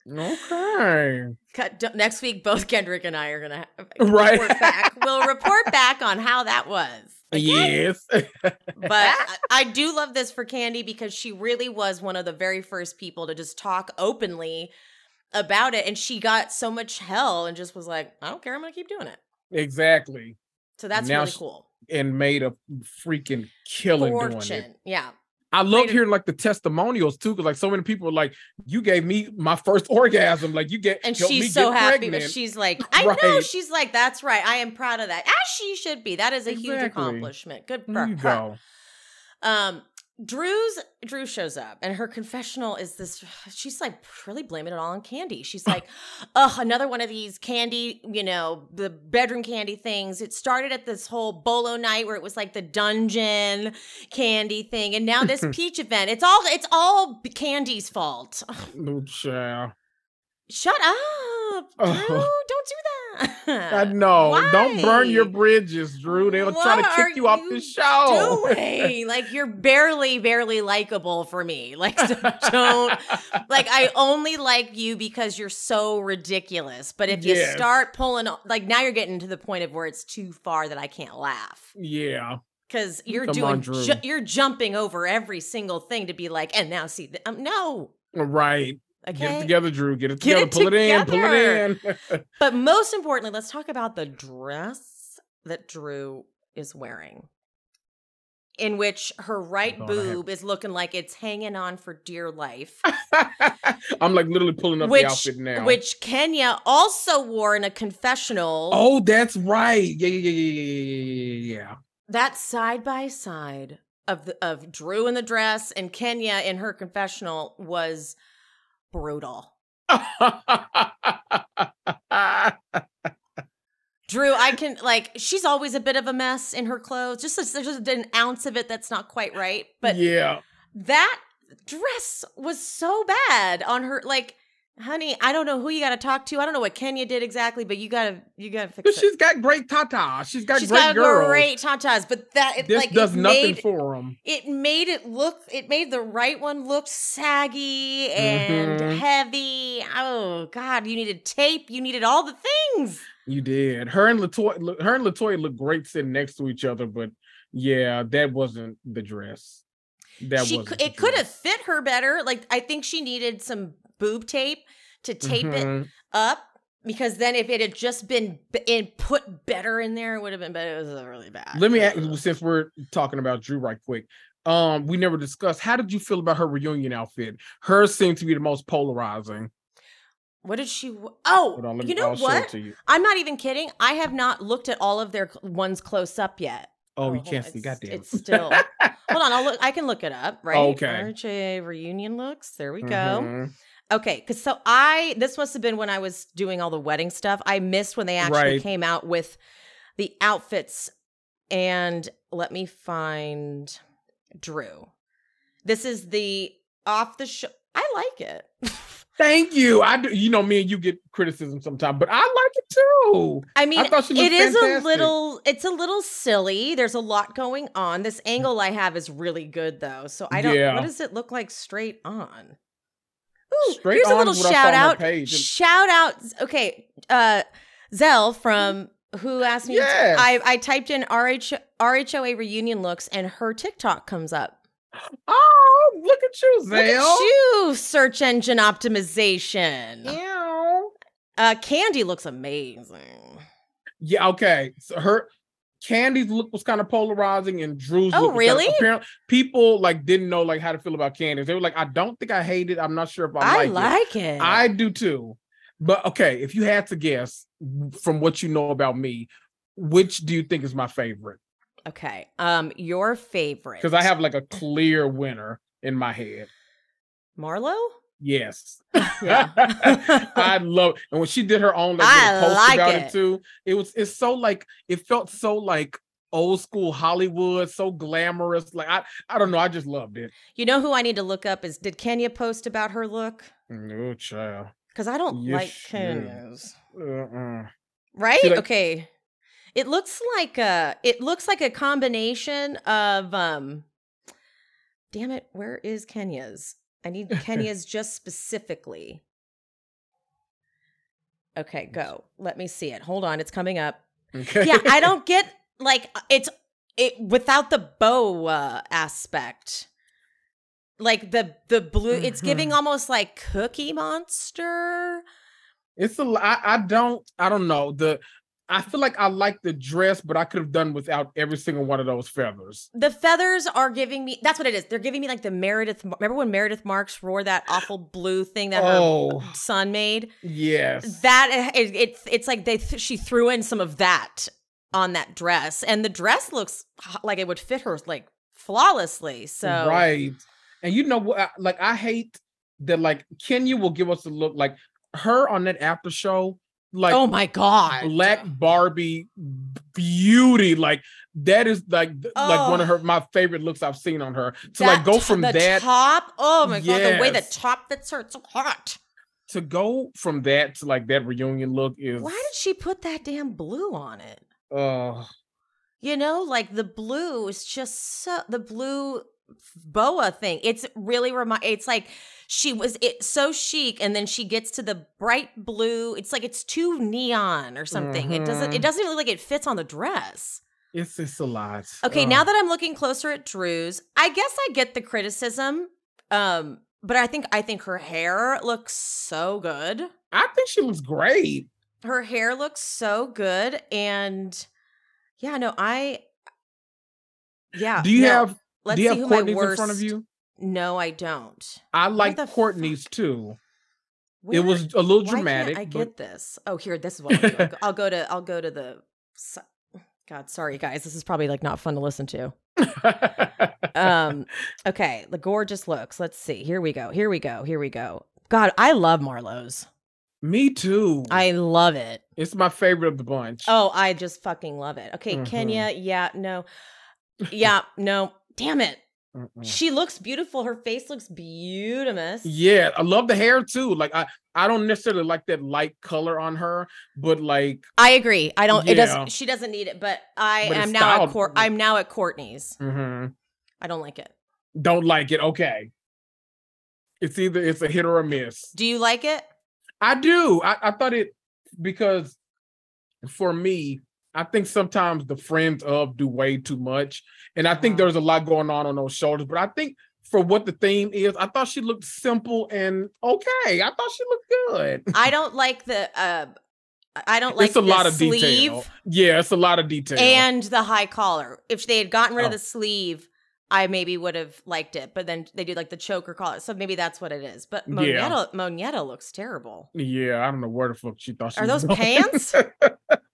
Okay. Cut, next week, both Kendrick and I are gonna have, Right. report back. we'll report back on how that was. Yes. but I, I do love this for Kandi because she really was one of the very first people to just talk openly about it. And she got so much hell and just was like, I don't care. I'm to keep doing it. exactly. So that's Now really cool. And made a freaking killing doing it. Yeah. I love hearing like the testimonials too, because like so many people are like, "You gave me my first orgasm." Like you get, And she's so happy. pregnant. But she's like, I know. She's like, that's right. I am proud of that. As she should be. That is a huge accomplishment. Good for her. go. Um, Drew's Drew shows up and her confessional is this she's like really blaming it all on Kandi. She's like, ugh, another one of these Kandi, you know, the bedroom Kandi things. It started at this whole bolo night where it was like the dungeon Kandi thing, and now this peach event. It's all it's all Kandi's fault. Ugh, Shut up, oh. Drew. Oh. Don't do that. I know. Don't burn your bridges, Drew. They'll try to What kick are you off the show. doing? like you're barely, barely likable for me. Like don't like I only like you because you're so ridiculous. But if you start pulling like now you're getting to the point of where it's too far that I can't laugh. yeah. Cause you're Come doing Drew. ju- you're jumping over every single thing to be like, and now see th- um, no. Right. Okay. Get it together, Drew. Get it Get together. it pull it in. Pull it in. But most importantly, let's talk about the dress that Drew is wearing, in which her right boob is looking like it's hanging on for dear life. I'm like literally pulling up the which, outfit now. which Kenya also wore in a confessional. oh, that's right. Yeah, yeah, yeah, yeah, yeah, yeah, That side by side of the of Drew in the dress and Kenya in her confessional was brutal. Drew, I can like she's always a bit of a mess in her clothes. Just there's just an ounce of it that's not quite right. But yeah. that dress was so bad on her like honey i don't know who you got to talk to i don't know what kenya did exactly but you gotta you gotta fix But it she's got great tatas. She's got she's great got girls. great tatas but that it, this like does nothing made, for them. it made it look it made the right one look saggy and Mhm. heavy oh god you needed tape you needed all the things You did. Her and Latoya, her and Latoya look great sitting next to each other, but yeah, that wasn't the dress. That she wasn't cou- the it could have fit her better like i think she needed some boob tape to tape it Mhm. up because then if it had just been in put better in there, it would have been better. It was uh, really bad. Let me ask, since we're talking about Drew right quick. Um, we never discussed. How did you feel about her reunion outfit? Hers seemed to be the most polarizing. What did she? Oh, on, let you know I'll what? you. I'm not even kidding. I have not looked at all of their ones close up yet. Oh, you hold can't on, see. Goddamn. It's still. hold on, I'll look. I can look it up. Right. Okay. RHA reunion looks. There we go. Mhm. Okay, because so I this must have been when I was doing all the wedding stuff. I missed when they actually Right. came out with the outfits. And let me find Drew. This is the off the show. I like it. Thank you. I do. You know, me and you get criticism sometimes, but I like it too. I mean, thought she it is fantastic. a little. It's a little silly. There's a lot going on. This mm. angle I have is really good though. So I don't. Yeah. What does it look like straight on? Ooh, Straight here's a little is what I saw shout out. Shout out. Okay, uh, Zell from who asked me. Yes. I I typed in RH RHOA reunion looks and her TikTok comes up. Oh, look at you, Look at you, search engine optimization. Ew. Uh, Kandi looks amazing. Yeah, okay. So her Kandi's look was kind of polarizing, and Drew's. Oh, look was kinda- really? apparently, people like didn't know like how to feel about Kandi. They were like, "I don't think I hate it. I'm not sure if I, I like, it." like it. I do too. But okay, if you had to guess from what you know about me, which do you think is my favorite? Okay. Um, your favorite? Because I have like a clear winner in my head. Marlo. Yes. Yeah. I love and when she did her own like, I post like about it. it. too. It was it's so like it felt so like old school Hollywood, so glamorous. Like I I don't know, I just loved it. You know who I need to look up is did Kenya post about her look? No child. Because I don't You like. Kenya's. Uh-uh. Right? Should I- okay. It looks like a it looks like a combination of um damn it, where is Kenya's? I need Kenya's just specifically. Okay, go. Let me see it. Hold on, it's coming up. Okay. Yeah, I don't get like uh, it's it without the boa aspect. Like the the blue, it's giving Mhm. almost like Cookie Monster. It's a. I, I don't. I don't know the. I feel like I like the dress, but I could have done without every single one of those feathers. The feathers are giving me. That's what it is. They're giving me like the Meredith. Remember when Meredith Marks wore that awful blue thing that Oh. her son made? Yes. That eh, it, it, it's like they she threw in some of that on that dress, and the dress looks like it would fit her like flawlessly. So Right. And you know what? Like I hate that. Like Kenya will give us a look like her on that after show. Like oh my god, black Barbie beauty. Like that is like th- like one of her my favorite looks I've seen on her. To like go from the that top. Oh my god, the way the top fits her, it's so hot. to go from that to like that reunion look is Why did she put that damn blue on it? uh You know, like the blue is just so the blue boa thing. It's really remind. It's like she was it so chic, and then she gets to the bright blue. It's like it's too neon or something. It doesn't. It Mhm. doesn't even look like it fits on the dress. it's it's a lot. Okay, now that I'm looking closer at Drew's, I guess I get the criticism. Um, but I think I think her hair looks so good. I think she looks great. Her hair looks so good, and yeah, no, I. Yeah. Do you no. have Let's do you see have who Courtney's worst. in front of you? No, I don't. I like the fuck? Courtney's too. Where- it was a little dramatic. I but- get this. Oh, here. This is what I'll do. I'll go, to. I'll go to the. God, sorry guys. This is probably like not fun to listen to. Um. Okay, the gorgeous looks. Let's see. Here we go. Here we go. Here we go. God, I love Marlo's. Me too. I love it. it's my favorite of the bunch. Oh, I just fucking love it. Okay, Mhm. Kenya. Yeah, no. Yeah, no. Damn it. Mm-mm. She looks beautiful. Her face looks beautimous. Yeah, I love the hair too. Like I, I don't necessarily like that light color on her, but like, I agree. I don't. It Yeah. doesn't. She doesn't need it. But I But am now at Court. I'm now at Courtney's. mhm, I don't like it. don't like it. Okay, it's either it's a hit or a miss. Do you like it? I do. I, I thought it because for me, I think sometimes the friends of do way too much, and I think Uh-huh. there's a lot going on on those shoulders. But I think for what the theme is, I thought she looked simple and okay. I thought she looked good. I don't like the. uh I don't like it's a the lot of sleeve detail. Yeah, it's a lot of detail. and the high collar. If they had gotten rid of Oh. the sleeve, I maybe would have liked it. But then they do like the choker collar, so maybe that's what it is. But Yeah. Monyetta, Monyetta looks terrible. yeah, I don't know where the fuck she thought she Are those going. pants?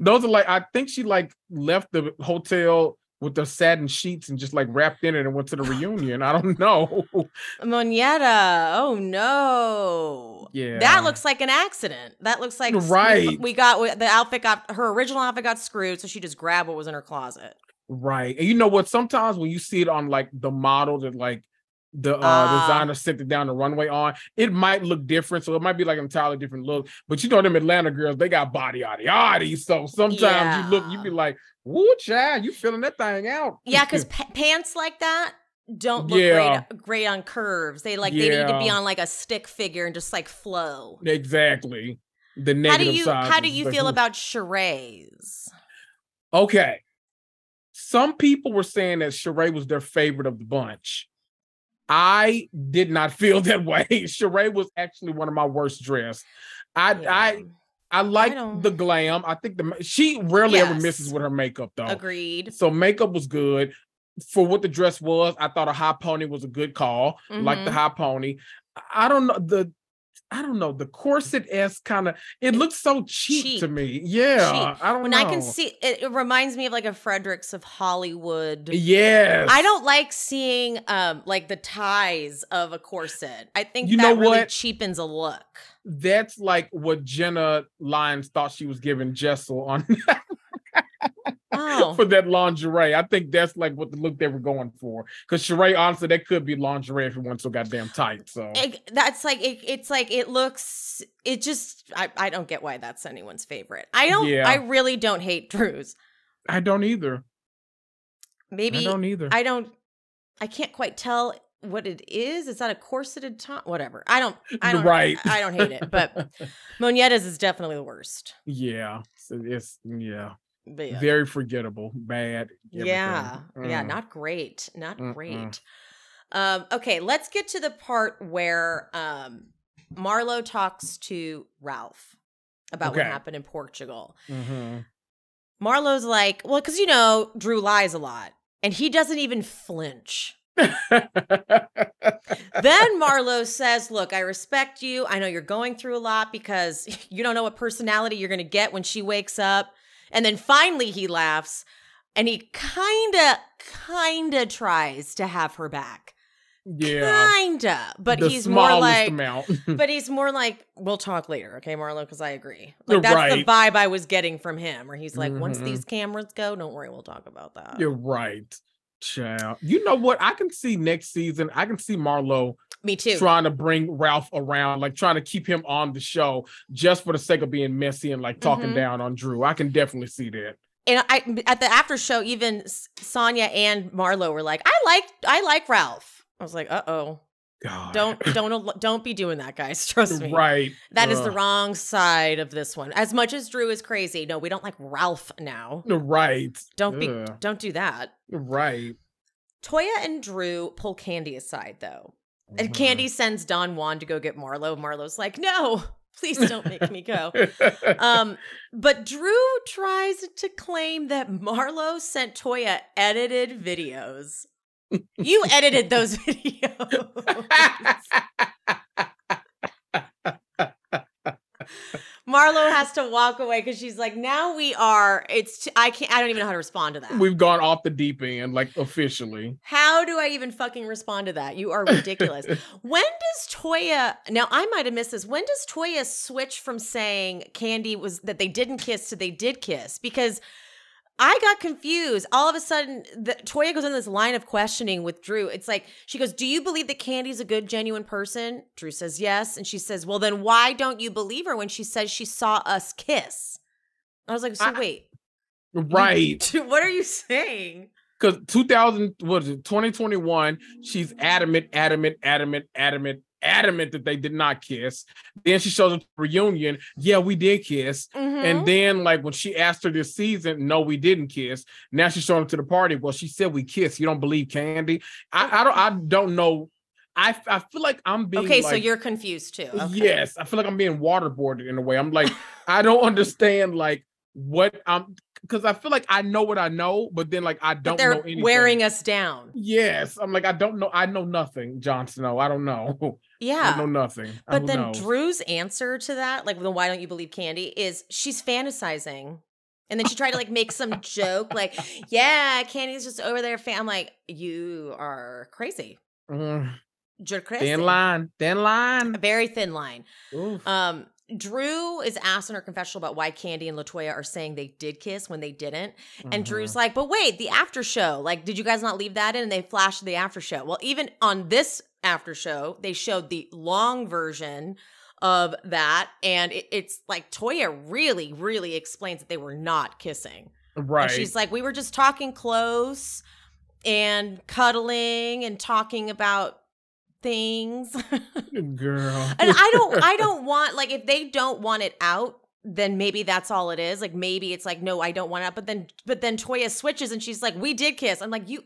those are like I think she like left the hotel with the satin sheets and just like wrapped in it and went to the reunion. I don't know. Monyetta. Oh no. Yeah. That looks like an accident. That looks like Right. We got the outfit got her original outfit got screwed, so she just grabbed what was in her closet. Right. And you know what? Sometimes when you see it on like the model that like the uh Ah. designer sent it down the runway on, it might look different. So it might be like an entirely different look. But you know them Atlanta girls, they got body yaddy yaddy. So sometimes you look, you Yeah. be like, woo child, you feeling that thing out. Yeah, because pa- pants like that don't look Yeah. great great on curves. They like they need to be on like a stick figure and just like flow. exactly. The negative. How do you side how do you feel about Sheree's? Okay. Some people were saying that Sheree was their favorite of the bunch. I did not feel that way. Sheree was actually one of my worst dressed. I I I like the glam. I think the she rarely ever misses with her makeup though. agreed. So makeup was good. For what the dress was, I thought a high pony was a good call. Like the Mhm. high pony. I don't know the I don't know the corset s kind of it looks so cheap, to me. Yeah, cheap. I don't When know. I can see it, it reminds me of like a Fredericks of Hollywood. Yes, I don't like seeing um like the ties of a corset. I think You that know really what? cheapens a look. That's like what Jenna Lyons thought she was giving Jessel on Oh. for that lingerie. I think that's like what the look they were going for. Because Sheree, honestly, that could be lingerie if it wasn't so goddamn tight. So It- that's like it, it's like it looks it just I, I don't get why that's anyone's favorite i don't Yeah. i really don't hate drew's I don't either. maybe I don't either. i don't i can't quite tell what it is is that a corseted top whatever i don't i don't right. i don't hate it but monyetta's is definitely the worst yeah. So it's yeah. But yeah. Very forgettable. Bad. Yeah. Yeah, Mm. not great. Not great. Um, okay, let's get to the part where um Marlo talks to Ralph about what happened in Portugal. Mhm. Marlo's like, well, because you know, Drew lies a lot. And he doesn't even flinch. then Marlo says, Look, I respect you. I know you're going through a lot because you don't know what personality you're going to get when she wakes up. And then finally he laughs and he kind of, kind of tries to have her back. yeah. Kinda. But the he's more like, but he's more like, we'll talk later, okay, Marlo? Because I agree. Like that's the vibe I was getting from him, where he's like, once Mhm. these cameras go, don't worry, we'll talk about that. You're right. Child. You know what? I can see next season. I can see Marlo Me too. trying to bring Ralph around, like trying to keep him on the show just for the sake of being messy and like talking Mhm. down on Drew. I can definitely see that. and I at the after show, even S- Sanya and Marlo were like, I like I like Ralph. I was like, uh oh, God. don't don't don't be doing that, guys. Trust me. Right. That is the wrong side of this one. As much as Drew is crazy, no, we don't like Ralph now. Right. Don't be don't do that. Right. Toya and Drew pull Kandi aside though. And Mhm. Kandi sends Don Juan to go get Marlo. Marlo's like, no, please don't make me go. Um, but Drew tries to claim that Marlo sent Toya edited videos. You edited those videos. Marlo has to walk away because she's like, now we are. It's I can't. I don't even know how to respond to that. We've gone off the deep end, like officially. How do I even fucking respond to that? You are ridiculous. when does Toya now I might have missed this. When does Toya switch from saying Kandi was that they didn't kiss to they did kiss? Because I got confused. All of a sudden, the, Toya goes in this line of questioning with Drew. It's like she goes, "Do you believe that Kandi's a good, genuine person?" Drew says yes, and she says, "Well, then why don't you believe her when she says she saw us kiss?" I was like, "So I- wait, right. what are you saying?" Because 2000, was it, 2021, she's adamant, adamant, adamant, adamant, adamant that they did not kiss. Then she shows up to reunion. Yeah, we did kiss. Mhm. And then, like, when she asked her this season, no, we didn't kiss. Now she's showing up to the party. Well, she said we kissed. You don't believe Kandi? I, I don't. I don't know. I I feel like I'm being okay, so you're confused too. Okay. Yes, I feel like I'm being waterboarded in a way. I'm like, I don't understand like what I'm because I feel like I know what I know, but then like I don't they're know anything. wearing us down. Yes, I'm like I don't know. I know nothing, Jon Snow. I don't know. I Yeah. know nothing. But then? Drew's answer to that, like, then why don't you believe Kandi, is she's fantasizing. And then she tried to like make some joke, like, yeah, Kandi's just over there. Fan. I'm like, you are crazy. Mm, You're crazy. thin line, thin A line. very thin line. Oof. Um, Drew is asked in her confessional about why Kandi and Latoya are saying they did kiss when they didn't. And Mhm. Drew's like, but wait, the after show. Like, did you guys not leave that in? And they flashed the after show. Well, even on this after show, they showed the long version of that. And it, it's like Toya really, really explains that they were not kissing. right. And she's like, we were just talking close and cuddling and talking about things. girl. and I don't I don't want like if they don't want it out, then maybe that's all it is. Like maybe it's like no, I don't want it. out. But then but then Toya switches and she's like, we did kiss. I'm like, you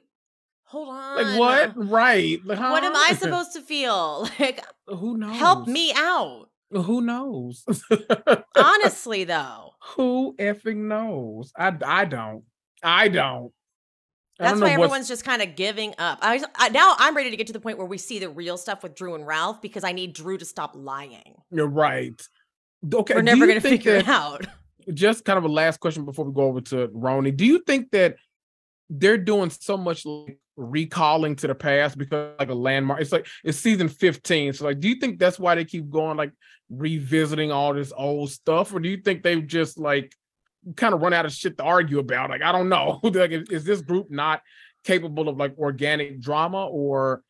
hold on. like what? Right. Like, What am I supposed to feel? Like uh, uh, Who knows? help me out. Who knows? Honestly though. Who effing knows? I I don't. I don't. That's why everyone's just kind of giving up. I, I now I'm ready to get to the point where we see the real stuff with Drew and Ralph because I need Drew to stop lying. You're right. Okay. We're never going to figure it out. Just kind of a last question before we go over to RHONY. Do you think that they're doing so much like recalling to the past because like a landmark? It's like it's season 15. So like, do you think that's why they keep going like revisiting all this old stuff, or do you think they've just like kind of run out of shit to argue about? Like, I don't know. like, is, is this group not capable of like organic drama, or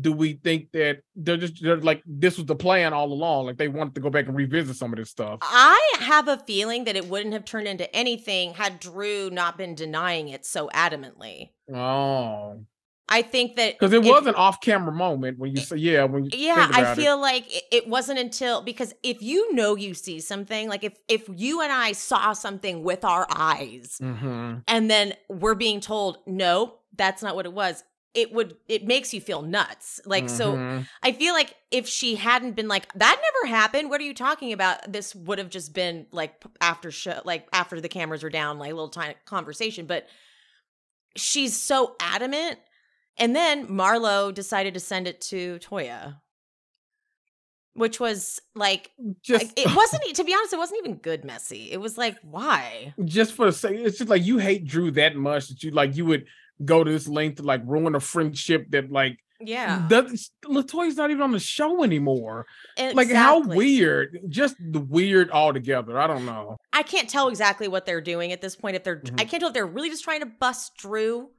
do we think that they're just they're like this was the plan all along? Like they wanted to go back and revisit some of this stuff. I have a feeling that it wouldn't have turned into anything had Drew not been denying it so adamantly. Oh, I think that Because it if- was an off-camera moment when you say, yeah, when you yeah i about it. feel like it, it wasn't until because if you know you see something like if if you and i saw something with our eyes Mhm. and then we're being told no that's not what it was it would it makes you feel nuts like so Mhm. i feel like if she hadn't been like that never happened what are you talking about this would have just been like after show like after the cameras were down like a little tiny conversation but she's so adamant and then marlo decided to send it to toya which was like just like, it wasn't to be honest it wasn't even good messy it was like why just for the sake, it's just like you hate Drew that much that you like you would go to this length to like ruin a friendship that like yeah doesn't Latoya's not even on the show anymore. And Like how weird, just the weird altogether. I don't know. I can't tell exactly what they're doing at this point. If they're, Mhm. I can't tell if they're really just trying to bust Drew,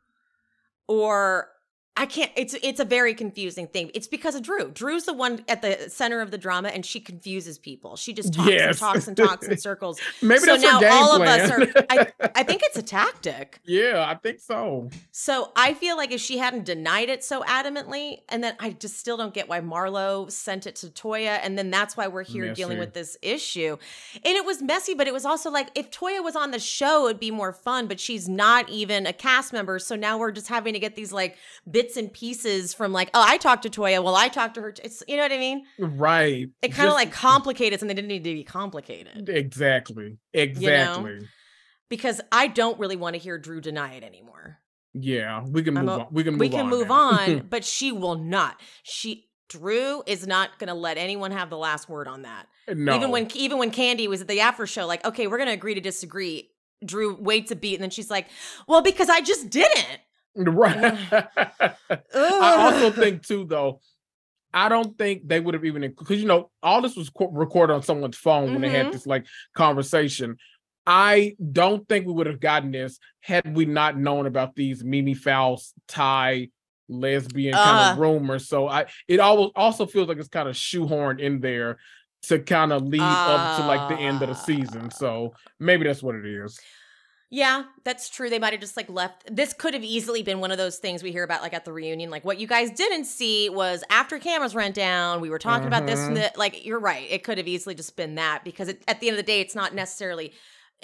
or I can't. It's it's a very confusing thing. It's because of Drew. Drew's the one at the center of the drama, and she confuses people. She just talks Yes. and talks and talks in circles. Maybe So that's now game all of plan. us are- I think it's a tactic. yeah, I think so. So I feel like if she hadn't denied it so adamantly, and then I just still don't get why Marlo sent it to Toya, and then that's why we're here dealing with this issue. And it was messy, but it was also like if Toya was on the show, it'd be more fun. But she's not even a cast member, so now we're just having to get these like bits and pieces from like, oh, I talked to Toya, well, I talked to her. It's you know what I mean? Right. It kind of like complicated something that didn't need to be complicated Exactly. Exactly. because I don't really want to hear Drew deny it anymore. Yeah, we can move a- on. We can move we can on move now. on, but she will not. She Drew is not going to let anyone have the last word on that. no. Even when even when Kandi was at the after show, like, okay, we're going to agree to disagree. Drew waits a beat, and then she's like, "Well, because I just didn't." Right. I also think too, though. I don't think they would have even because you know all this was co- recorded on someone's phone when they had Mhm. this like conversation. I don't think we would have gotten this had we not known about these Mimi Faust Thai lesbian kind Uh. of rumors. So I it always also feels like it's kind of shoehorned in there to kind of lead up to like the end of the season. So maybe that's what it is. Yeah, that's true. They might have just like left. This could have easily been one of those things we hear about like at the reunion. Like what you guys didn't see was after cameras went down, we were talking about this and Mhm. that. Like you're right. It could have easily just been that because it, at the end of the day, it's not necessarily.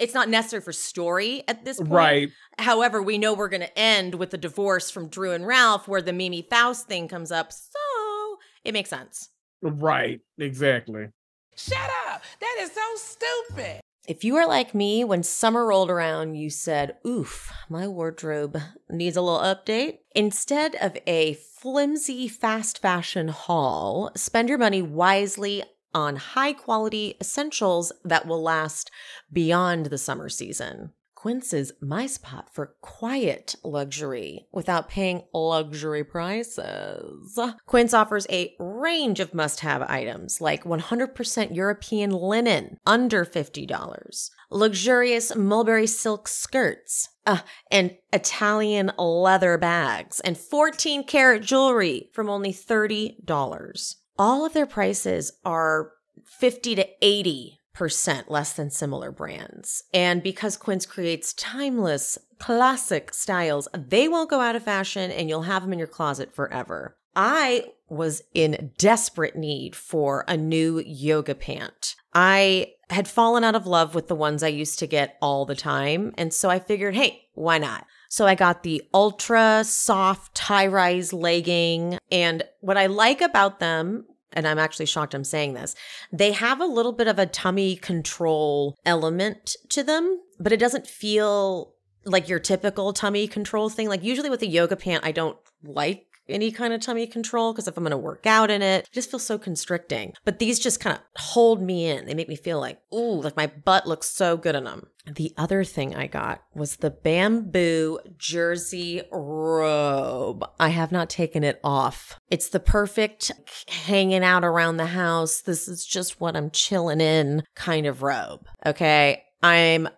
It's not necessary for story at this point. Right. However, we know we're going to end with the divorce from Drew and Ralph, where the Mimi Faust thing comes up. So it makes sense. Right. Exactly. Shut up. That is so stupid. If you are like me, when summer rolled around, you said, oof, my wardrobe needs a little update. Instead of a flimsy fast fashion haul, spend your money wisely on high quality essentials that will last beyond the summer season. Quince is my spot for quiet luxury without paying luxury prices. Quince offers a range of must have items like 100% European linen, under $50, luxurious mulberry silk skirts, uh, and Italian leather bags, and 14 karat jewelry from only $30. All of their prices are 50 to 80 percent less than similar brands. And because Quince creates timeless, classic styles, they won't go out of fashion and you'll have them in your closet forever. I was in desperate need for a new yoga pant. I had fallen out of love with the ones I used to get all the time. And so I figured, hey, why not? So I got the ultra soft tie rise legging. And what I like about them, and I'm actually shocked I'm saying this, they have a little bit of a tummy control element to them, but it doesn't feel like your typical tummy control thing. Like usually with a yoga pant, I don't like any kind of tummy control because if I'm going to work out in it, it just feels so constricting. But these just kind of hold me in. They make me feel like, ooh, like my butt looks so good in them. The other thing I got was the bamboo jersey robe. I have not taken it off. It's the perfect hanging out around the house. This is just what I'm chilling in kind of robe. Okay. I'm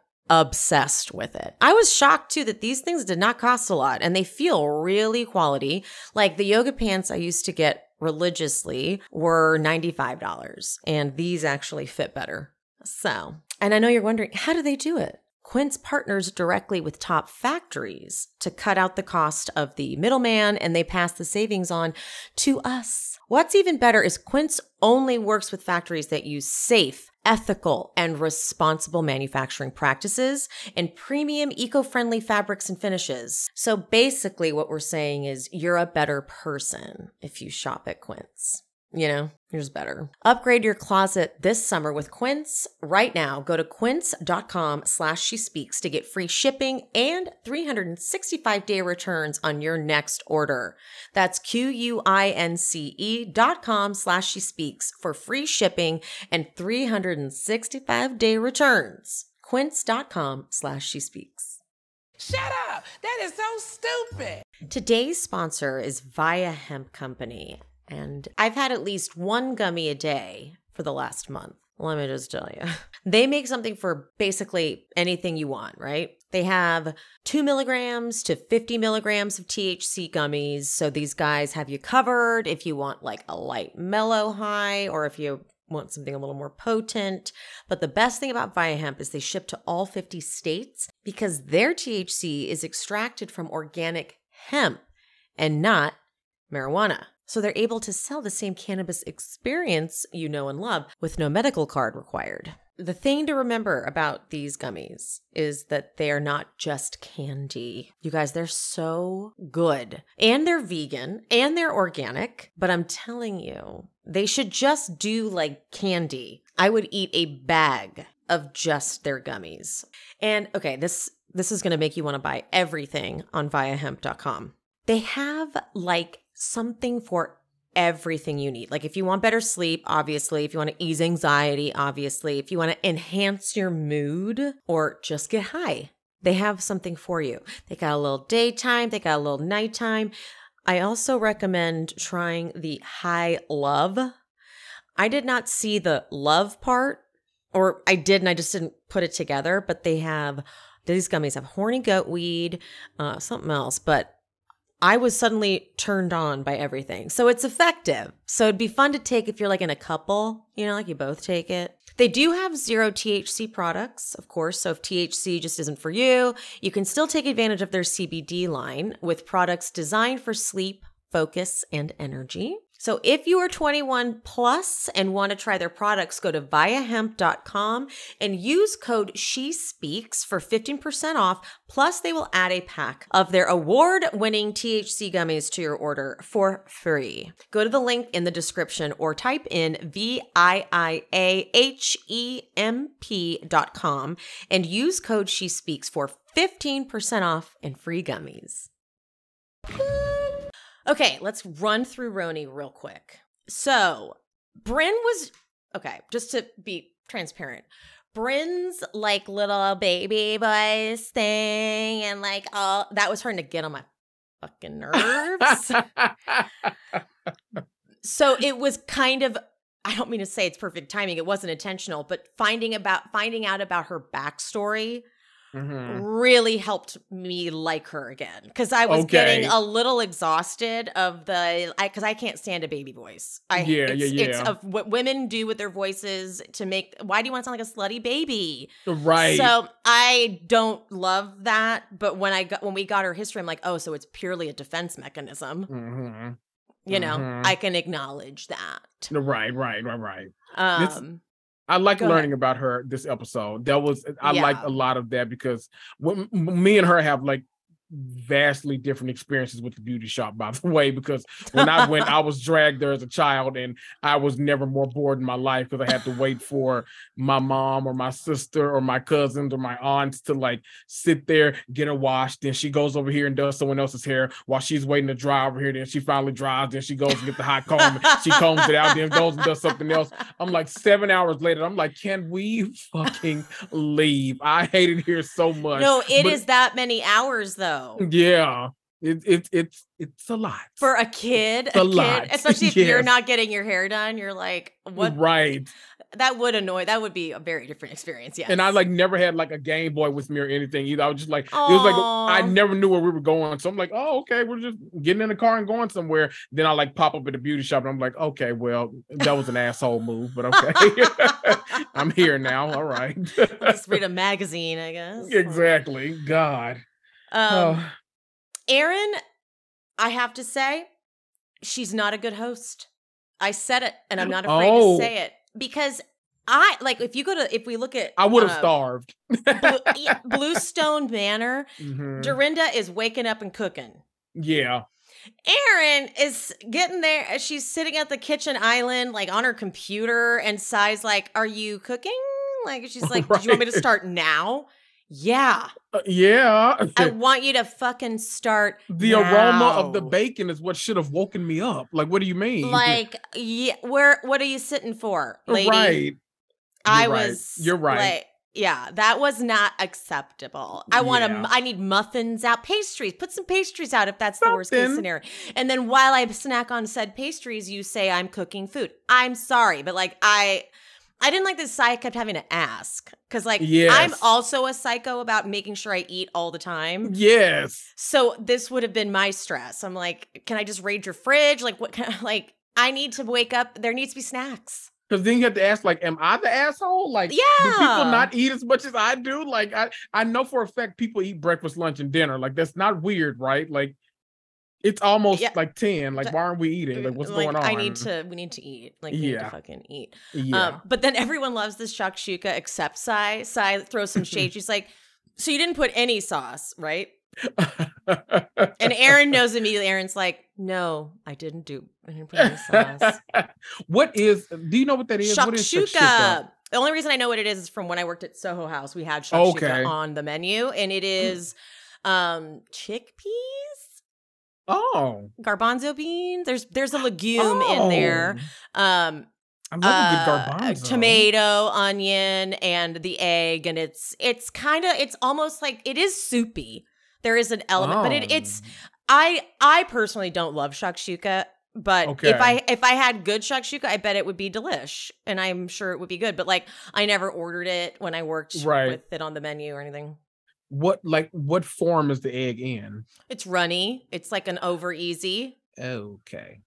obsessed with it. I was shocked too that these things did not cost a lot and they feel really quality. Like the yoga pants I used to get religiously were $95 and these actually fit better. So, and I know you're wondering, how do they do it? Quince partners directly with top factories to cut out the cost of the middleman and they pass the savings on to us. What's even better is Quince only works with factories that use safe, ethical, and responsible manufacturing practices and premium eco friendly fabrics and finishes. So basically, what we're saying is you're a better person if you shop at Quince. You know, yours better. Upgrade your closet this summer with Quince. Right now, go to quince.com slash she speaks to get free shipping and 365 day returns on your next order. That's Q-U-I-N-C-E dot com slash she speaks for free shipping and 365 day returns. Quince.com slash she speaks. Shut up! That is so stupid. Today's sponsor is VIIA Hemp Company. And I've had at least one gummy a day for the last month. Let me just tell you. They make something for basically anything you want, right? They have two milligrams to 50 milligrams of THC gummies. So these guys have you covered if you want like a light mellow high or if you want something a little more potent. But the best thing about VIIA Hemp is they ship to all 50 states because their THC is extracted from organic hemp and not marijuana. So they're able to sell the same cannabis experience you know and love with no medical card required. The thing to remember about these gummies is that they are not just candy. You guys, they're so good. And they're vegan and they're organic. But I'm telling you, they should just do like candy. I would eat a bag of just their gummies. And okay, this this is going to make you want to buy everything on viiahemp.com. They have like something for everything you need. Like if you want better sleep, obviously, if you want to ease anxiety, obviously, if you want to enhance your mood or just get high, they have something for you. They got a little daytime, they got a little nighttime. I also recommend trying the high love. I did not see the love part, or I did and I just didn't put it together, but they have these gummies have horny goat weed, uh, something else, but I was suddenly turned on by everything. So it's effective. So it'd be fun to take if you're like in a couple, you know, like you both take it. They do have zero THC products, of course. So if THC just isn't for you, you can still take advantage of their CBD line with products designed for sleep, focus, and energy. So if you are 21 plus and want to try their products, go to viiahemp.com and use code She Speaks for 15% off. Plus, they will add a pack of their award winning THC gummies to your order for free. Go to the link in the description or type in V I I A H E M P.com and use code She Speaks for 15% off and free gummies. Okay, let's run through RHONY real quick. So, Brynn was okay, just to be transparent. Brynn's like little baby voice thing and like all that was starting to get on my fucking nerves. so it was kind of I don't mean to say it's perfect timing. It wasn't intentional, but finding about finding out about her backstory Mhm. really helped me like her again because I was Okay. getting a little exhausted of the because I, can't stand a baby voice. I Yeah, it's, yeah, It's yeah. of what women do with their voices to make. Why do you want to sound like a slutty baby? Right. So I don't love that. But when I got when we got her history, I'm like, oh, so it's purely a defense mechanism. Mhm. You know, Mhm. I can acknowledge that. Right, right, right, right. Um, I like Go ahead. learning about her this episode. That was I liked a lot of that because when, me and her have like vastly different experiences with the beauty shop by the way because when I went I was dragged there as a child and I was never more bored in my life because I had to wait for my mom or my sister or my cousins or my aunts to like sit there get her washed then she goes over here and does someone else's hair while she's waiting to dry over here then she finally dries then she goes and get the hot comb she combs it out then goes and does something else I'm like seven hours later. I'm like, can we fucking leave? I hate it here so much. no, it is but- that many hours though. Yeah, it, it it's it's a lot. for a kid, A a, lot, kid, especially if you're not getting your hair done, you're like, what? Right. that would annoy. That would be a very different experience. Yeah. And I like never had like a Game Boy with me or anything either. I was just like, it was like I never knew where we were going. So I'm like, oh, okay, we're just getting in the car and going somewhere. Then I like pop up at the beauty shop and I'm like, okay, well, that was an asshole move, but okay. I'm here now. All right. just read a magazine, I guess. exactly. God. Um, oh, Erin, I have to say, she's not a good host. I said it, and I'm not afraid Oh. to say it because I like if you go to if we look at I would have uh, starved. Blue, Bluestone Manor, Mhm. Dorinda is waking up and cooking. Yeah. Erin is getting there. She's sitting at the kitchen island, like on her computer, and Sai's like, "Are you cooking?" Like she's like, "Do you want me to start now?" Yeah, Uh, yeah. I want you to fucking start. the aroma of the bacon is what should have woken me up. Like, what do you mean? Like, yeah, where? What are you sitting for, lady? right. I You're right. was. You're right. like, yeah, that was not acceptable. I want to. I need muffins out, pastries. Put some pastries out if that's the worst case scenario. And then while I snack on said pastries, you say I'm cooking food. I'm sorry, but like I. I didn't like this Sai kept having to ask because, like, I'm also a psycho about making sure I eat all the time. Yes. So this would have been my stress. I'm like, can I just raid your fridge? Like, what? Kind of, like, I need to wake up. There needs to be snacks. Because then you have to ask, like, am I the asshole? Like, do people not eat as much as I do? Like, I I know for a fact people eat breakfast, lunch, and dinner. Like, that's not weird, right? Like, it's almost Yeah. like ten. Like, why aren't we eating? Like, what's Like, going on? I need to. We need to eat. Like, we need to fucking eat. Yeah. Um, but then everyone loves this shakshuka except Sai. Sai throws some shade. She's like, "So you didn't put any sauce, right?" And Erin knows immediately. Erin's like, "No, I didn't do. I didn't put any sauce." what is? Do you know what that is? What is shakshuka. The only reason I know what it is is from when I worked at Soho House. We had shakshuka Okay. on the menu, and it is um chickpeas, Oh, garbanzo beans. There's there's a legume in there. Oh, Um, I love a uh, good garbanzo. tomato, onion, and the egg, and it's it's kind of it's almost like it is soupy. There is an element, but it, it's Oh. I I personally don't love shakshuka, but Okay. if I if I had good shakshuka, I bet it would be delish, and I'm sure it would be good. But like I never ordered it when I worked Right. with it on the menu or anything. What like what form is the egg in? It's runny. It's like an over easy. Okay.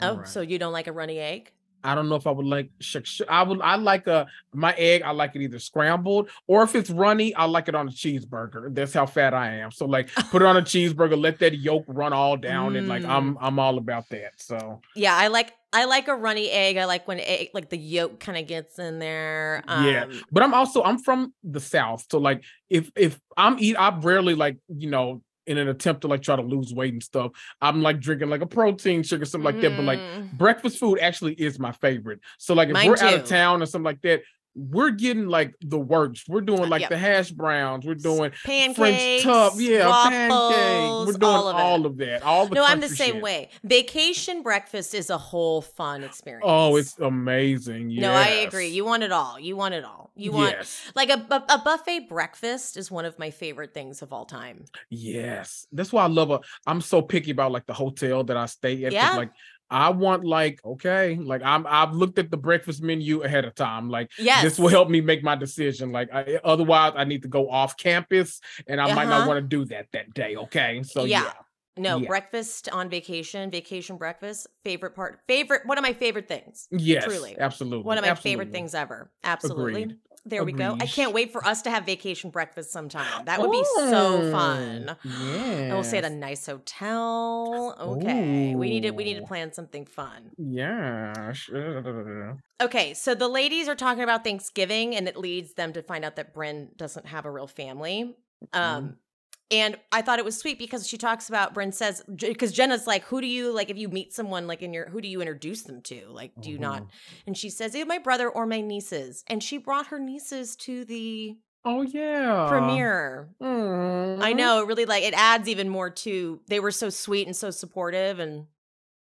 Oh, Alright. so you don't like a runny egg? I don't know if I would like shakshuka. I would. I like a my egg. I like it either scrambled or if it's runny, I like it on a cheeseburger. That's how fat I am. So like, put it on a cheeseburger. Let that yolk run all down, and like Mm. I'm I'm all about that. So Yeah, I like I like a runny egg. I like when egg, like the yolk kind of gets in there. Yeah. Um, but I'm also I'm from the south. So like, if if I'm eat, I rarely like you know in an attempt to like try to lose weight and stuff. I'm like drinking like a protein shake or something like that. But like mm, breakfast food actually is my favorite. So like if Mine we're out of town or something like that, we're getting like the works. We're doing uh, like yep. the hash browns. We're doing pancakes, French tub, yeah, waffles, We're doing all of all of that. All the no, I'm the same shit. way. Vacation breakfast is a whole fun oh, experience. Oh, it's amazing. no, I agree. You want it all. You want it all. You want yes, like a, bu- a buffet breakfast is one of my favorite things of all time. yes. That's why I love a. I'm so picky about like the hotel that I stay at. Yeah. Like I want like okay, like I'm I've looked at the breakfast menu ahead of time. Like Yes, this will help me make my decision. Like I, otherwise, I need to go off campus, and I might not Uh-huh. want to do that that day. Okay, so Yeah. yeah, No, Yeah. breakfast on vacation, vacation breakfast, favorite part, favorite, one of my favorite things. yes, Truly. absolutely, One of my favorite things ever. Absolutely. Agreed. There we go. I can't wait for us to have vacation breakfast sometime. That would be so fun. Yeah, I will stay at a nice hotel. Okay. We need to we need to plan something fun. Yeah. sure. Okay, so the ladies are talking about Thanksgiving and it leads them to find out that Brynn doesn't have a real family. Mm-hmm. Um and I thought it was sweet because she talks about Brynn says because Jenna's like, who do you like if you meet someone like in your who do you introduce them to? Like, do you not? Mhm. And she says, "Either my brother or my nieces." And she brought her nieces to the Oh yeah. premiere. I Mhm. know, it really like it adds even more to they were so sweet and so supportive and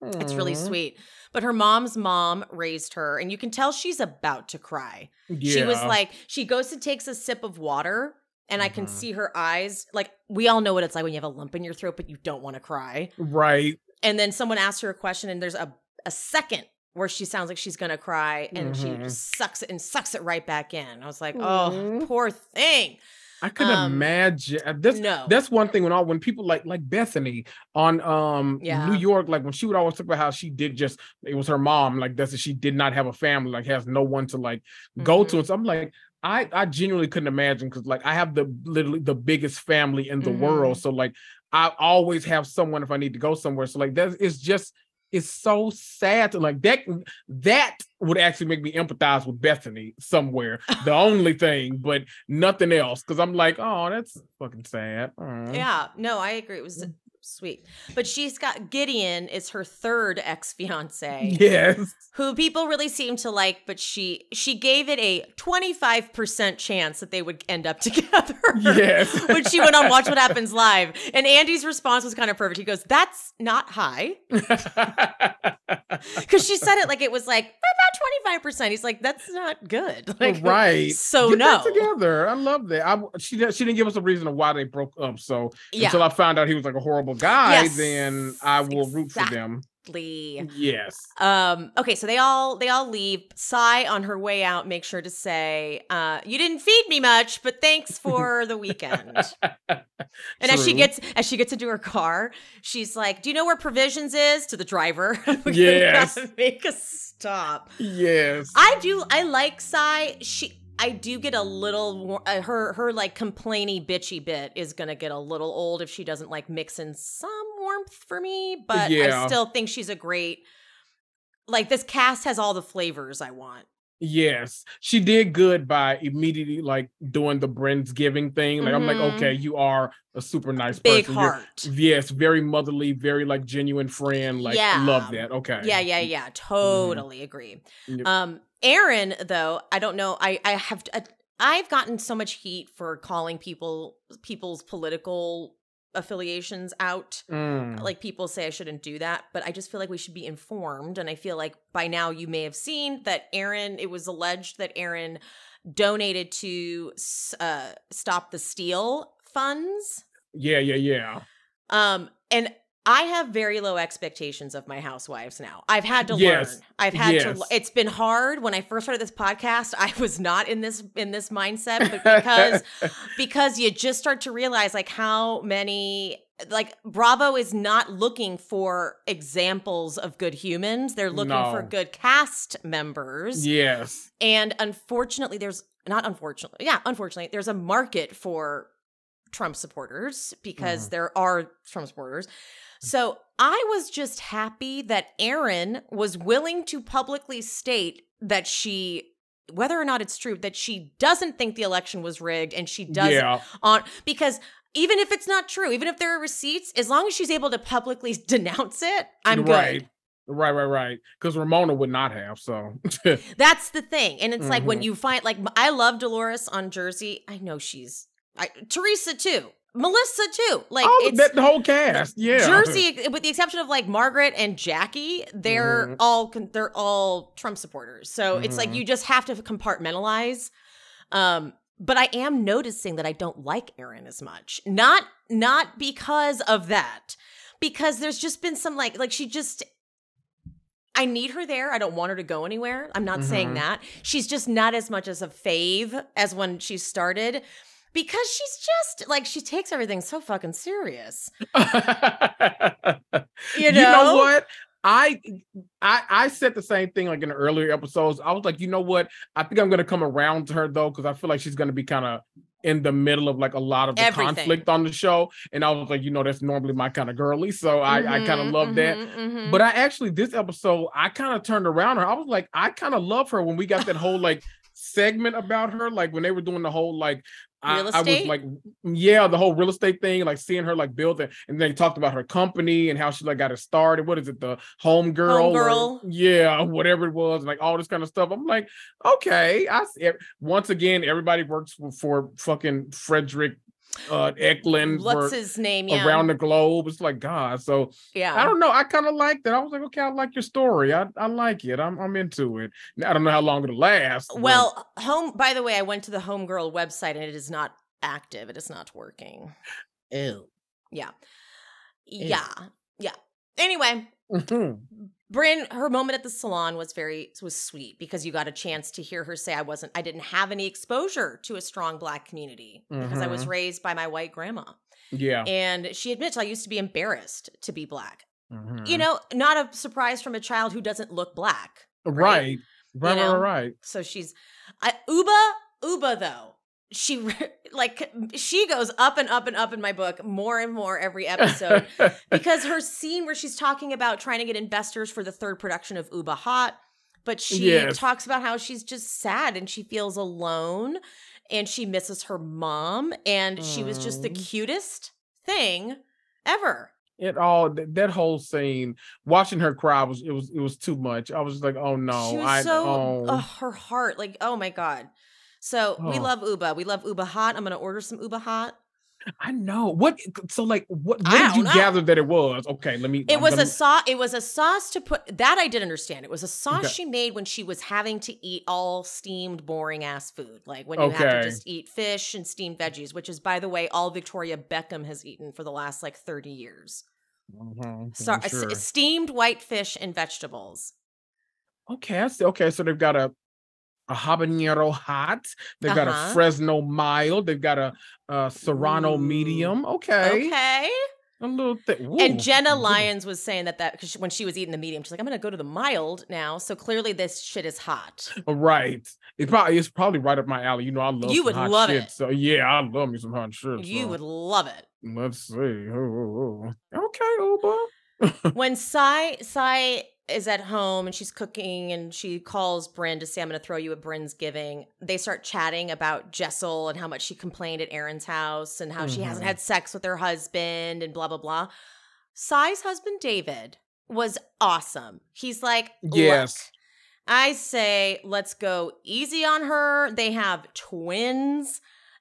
it's really Mhm. sweet. But her mom's mom raised her and you can tell she's about to cry. She was like she goes and takes a sip of water and I can Mhm. see her eyes like we all know what it's like when you have a lump in your throat but you don't want to cry. right. And then someone asks her a question and there's a a second where she sounds like she's gonna cry and she Mhm. just sucks it and sucks it right back in. I was like, oh, poor thing. I could Um, imagine uh, this. no. That's one thing when all when people like like Bethenny on um Yeah. New York, like when she would always talk about how she did just it was her mom, like that's she did not have a family, like has no one to like go to. Mhm. And so I'm like, I I genuinely couldn't imagine because like I have the literally the biggest family in the Mhm. world. So like I always have someone if I need to go somewhere. So like that it's just it's so sad to like that that would actually make me empathize with Bethenny somewhere. The only thing, but nothing else. Cause I'm like, oh, that's fucking sad. Aw. Yeah, no, I agree. It was Mm. Sweet. But she's got Gideon is her third ex fiance. Yes. who people really seem to like, but she she gave it a 25% chance that they would end up together. Yes. when she went on Watch What Happens Live. And Andy's response was kind of perfect. He goes, That's not high. Because she said it like it was like about 25%. He's like, That's not good. Like, right. So Get no. together. I love that. I she she didn't give us a reason of why they broke up. So Yeah. until I found out he was like a horrible guy, Yes, then I will root for them. Exactly. Yes. Um, okay, so they all they all leave. Sai on her way out make sure to say, uh, you didn't feed me much, but thanks for the weekend. And as she gets as she gets into her car, she's like, "Do you know where provisions is?" To the driver. Yes. make a stop. Yes. I do. I like Sai. She. I do get a little uh, her her like complainy bitchy bit is gonna get a little old if she doesn't like mix in some warmth for me. But I still think she's a great. Like this cast has all the flavors I want. Yes, she did good by immediately like doing the Giving thing. Like I'm like, Mhm. okay, you are a super nice Big person. You're- heart. yes, very motherly, very like genuine friend. Like Yeah. love that. Okay. Yeah, yeah, yeah. Totally agree. Yep. Um, Erin, though, I don't know. I I have uh, I've gotten so much heat for calling people people's political affiliations out. Mm. Like people say I shouldn't do that, but I just feel like we should be informed. And I feel like by now you may have seen that Erin. It was alleged that Erin donated to uh, stop the steal funds. yeah, yeah, yeah. Um, and I have very low expectations of my housewives now. I've had to Yes. learn. I've had Yes. to. It's been hard. When I first started this podcast, I was not in this in this mindset, but because because you just start to realize like how many like Bravo is not looking for examples of good humans. They're looking for good cast members. yes. And unfortunately, there's not unfortunately, yeah, unfortunately, there's a market for Trump supporters because Mhm. there are Trump supporters. So I was just happy that Erin was willing to publicly state that she, whether or not it's true, that she doesn't think the election was rigged and she doesn't Yeah. on because even if it's not true, even if there are receipts, as long as she's able to publicly denounce it, I'm right. good. Right, right, right. Because Ramona would not have. So That's the thing. And it's like when Mhm. you find like I love Dolores on Jersey. I know she's I, Teresa too. Melissa too. Like All it's that, the whole cast. Yeah. Jersey with the exception of like Margaret and Jackie, they're Mhm. all they're all Trump supporters. So it's like Mhm. you just have to compartmentalize. Um but I am noticing that I don't like Erin as much. Not not because of that. Because there's just been some like like she just I need her there. I don't want her to go anywhere. I'm not saying Mhm. that. She's just not as much as a fave as when she started because she's just like she takes everything so fucking serious. You know? what? I I I said the same thing like in the earlier episodes. I was like, you know what? I think I'm gonna come around to her though, because I feel like she's gonna be kind of in the middle of like a lot of the Everything. conflict on the show. And I was like, you know, that's normally my kind of girly. So I, I kind of love that. mhm, mhm. But I actually this episode, I kind of turned around her. I was like, I kind of love her when we got that whole like segment about her, like when they were doing the whole like I, I was like, yeah, the whole real estate thing, like seeing her like build it, and they talked about her company and how she like got it started. What is it, the home girl? or- Homegirl. yeah, whatever it was, like all this kind of stuff. I'm like, okay, I see. Once again, everybody works for, for fucking Fredrik uh Eklund What's his name? Yeah. around the globe. It's like God. So yeah. I don't know. I kind of like that. I was like, okay, I like your story. I, I like it. I'm I'm into it. I don't know how long it'll last. but- Well, home. By the way, I went to the Homegirl website and it is not active. It is not working. Ew. Yeah, yeah, yeah. Anyway, Mhm. Brynn, her moment at the salon was very was sweet because you got a chance to hear her say, "I wasn't, I didn't have any exposure to a strong Black community because I was Mhm. raised by my white grandma." Yeah. And she admits, "I used to be embarrassed to be Black." Mhm. You know, not a surprise from a child who doesn't look Black. right. Right, right, right. So she's I, Ubah. Ubah though, she like she goes up and up and up in my book more and more every episode because her scene where she's talking about trying to get investors for the third production of Ubah Hot, but she Yes. talks about how she's just sad and she feels alone and she misses her mom and she was just the mm. cutest thing ever. it all th- that whole scene, watching her cry was it was it was too much. I was like, oh no, I so oh. ugh, her heart like oh my god. So we Oh. love Ubah. We love Ubah Hot. I'm gonna order some Ubah Hot. I know what. So like, what? What did you know. gather that it was? Okay, let me. It I'm was gonna- a sauce. It was a sauce to put that I did understand. It was a sauce Okay. she made when she was having to eat all steamed, boring ass food, like when you have to just eat fish and steamed veggies, which is, by the way, all Victoria Beckham has eaten for the last like thirty years. Mhm, So, sure. steamed white fish and vegetables. Okay, I see. Okay, so they've got a a habanero hot. They've got Uh-huh. a Fresno mild. They've got a, a Serrano Ooh. medium. Okay, Okay. a little thick. And Jenna Lyons was saying that that because when she was eating the medium, she's like, I'm gonna go to the mild now. So clearly, this shit is hot. Right. It probably it's probably right up my alley. You know, I love You would hot love shit. it. So yeah, I love me some hot shit. You so would love it. let's see. Oh, oh, oh. Okay, Uber. when Sai Sai is at home and she's cooking and she calls Brynn to say, I'm gonna throw you a Brynn's giving, they start chatting about Jessel and how much she complained at Erin's house and how she hasn't Mhm. had sex with her husband and blah blah blah. Sai's husband David was awesome. He's like, "Look, Yes. I say let's go easy on her. They have twins.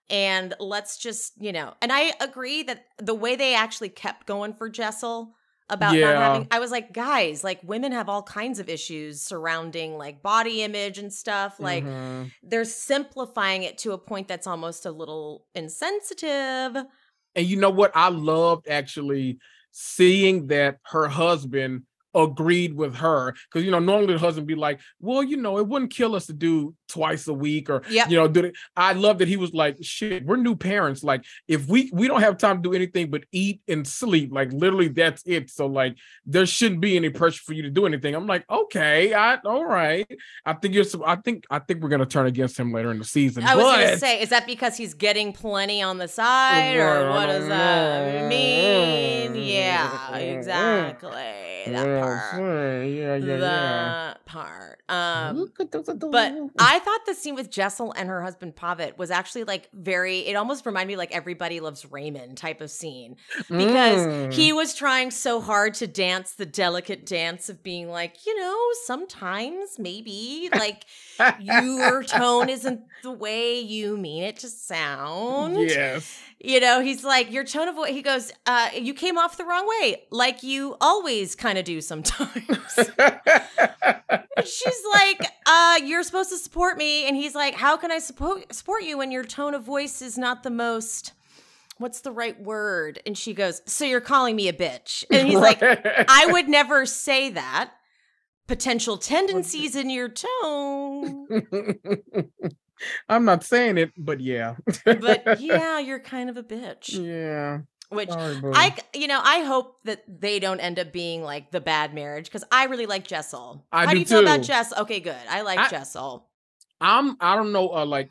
And let's just, you know, and I agree that the way they actually kept going for Jessel about not having, I was like, guys, like women have all kinds of issues surrounding like body image and stuff. Like Mhm. they're simplifying it to a point that's almost a little insensitive. And you know what? I loved actually seeing that her husband agreed with her because you know normally the husband be like, well, you know, it wouldn't kill us to do twice a week or Yep. you know, do it. I love that he was like, shit, we're new parents. Like, if we we don't have time to do anything but eat and sleep, like literally that's it. So like, there shouldn't be any pressure for you to do anything. I'm like, okay, I all right. I think you're. I think I think we're gonna turn against him later in the season. I was but, to say, is that because he's getting plenty on the side or what does that mean? Mm, yeah, mm, mm. exactly. That part. Yeah, yeah, yeah. the part. Um, Look at those- but I thought the scene with Jessel and her husband Pavit was actually like very. It almost reminded me like Everybody Loves Raymond type of scene because Mm. he was trying so hard to dance the delicate dance of being like, you know, sometimes maybe like your tone isn't the way you mean it to sound. yes. You know, he's like, your tone of voice, he goes, uh, you came off the wrong way, like you always kind of do sometimes. She's like, uh, you're supposed to support me. And he's like, how can I support support you when your tone of voice is not the most what's the right word? And she goes, So you're calling me a bitch. And he's like, I would never say that. Potential tendencies in your tone. I'm not saying it, but yeah. But yeah, you're kind of a bitch. yeah. Which Sorry. I, you know, I hope that they don't end up being like the bad marriage because I really like Jessel. I How do you feel about too. Jess? Okay, good. I like I- Jessel. I'm I don't know uh, like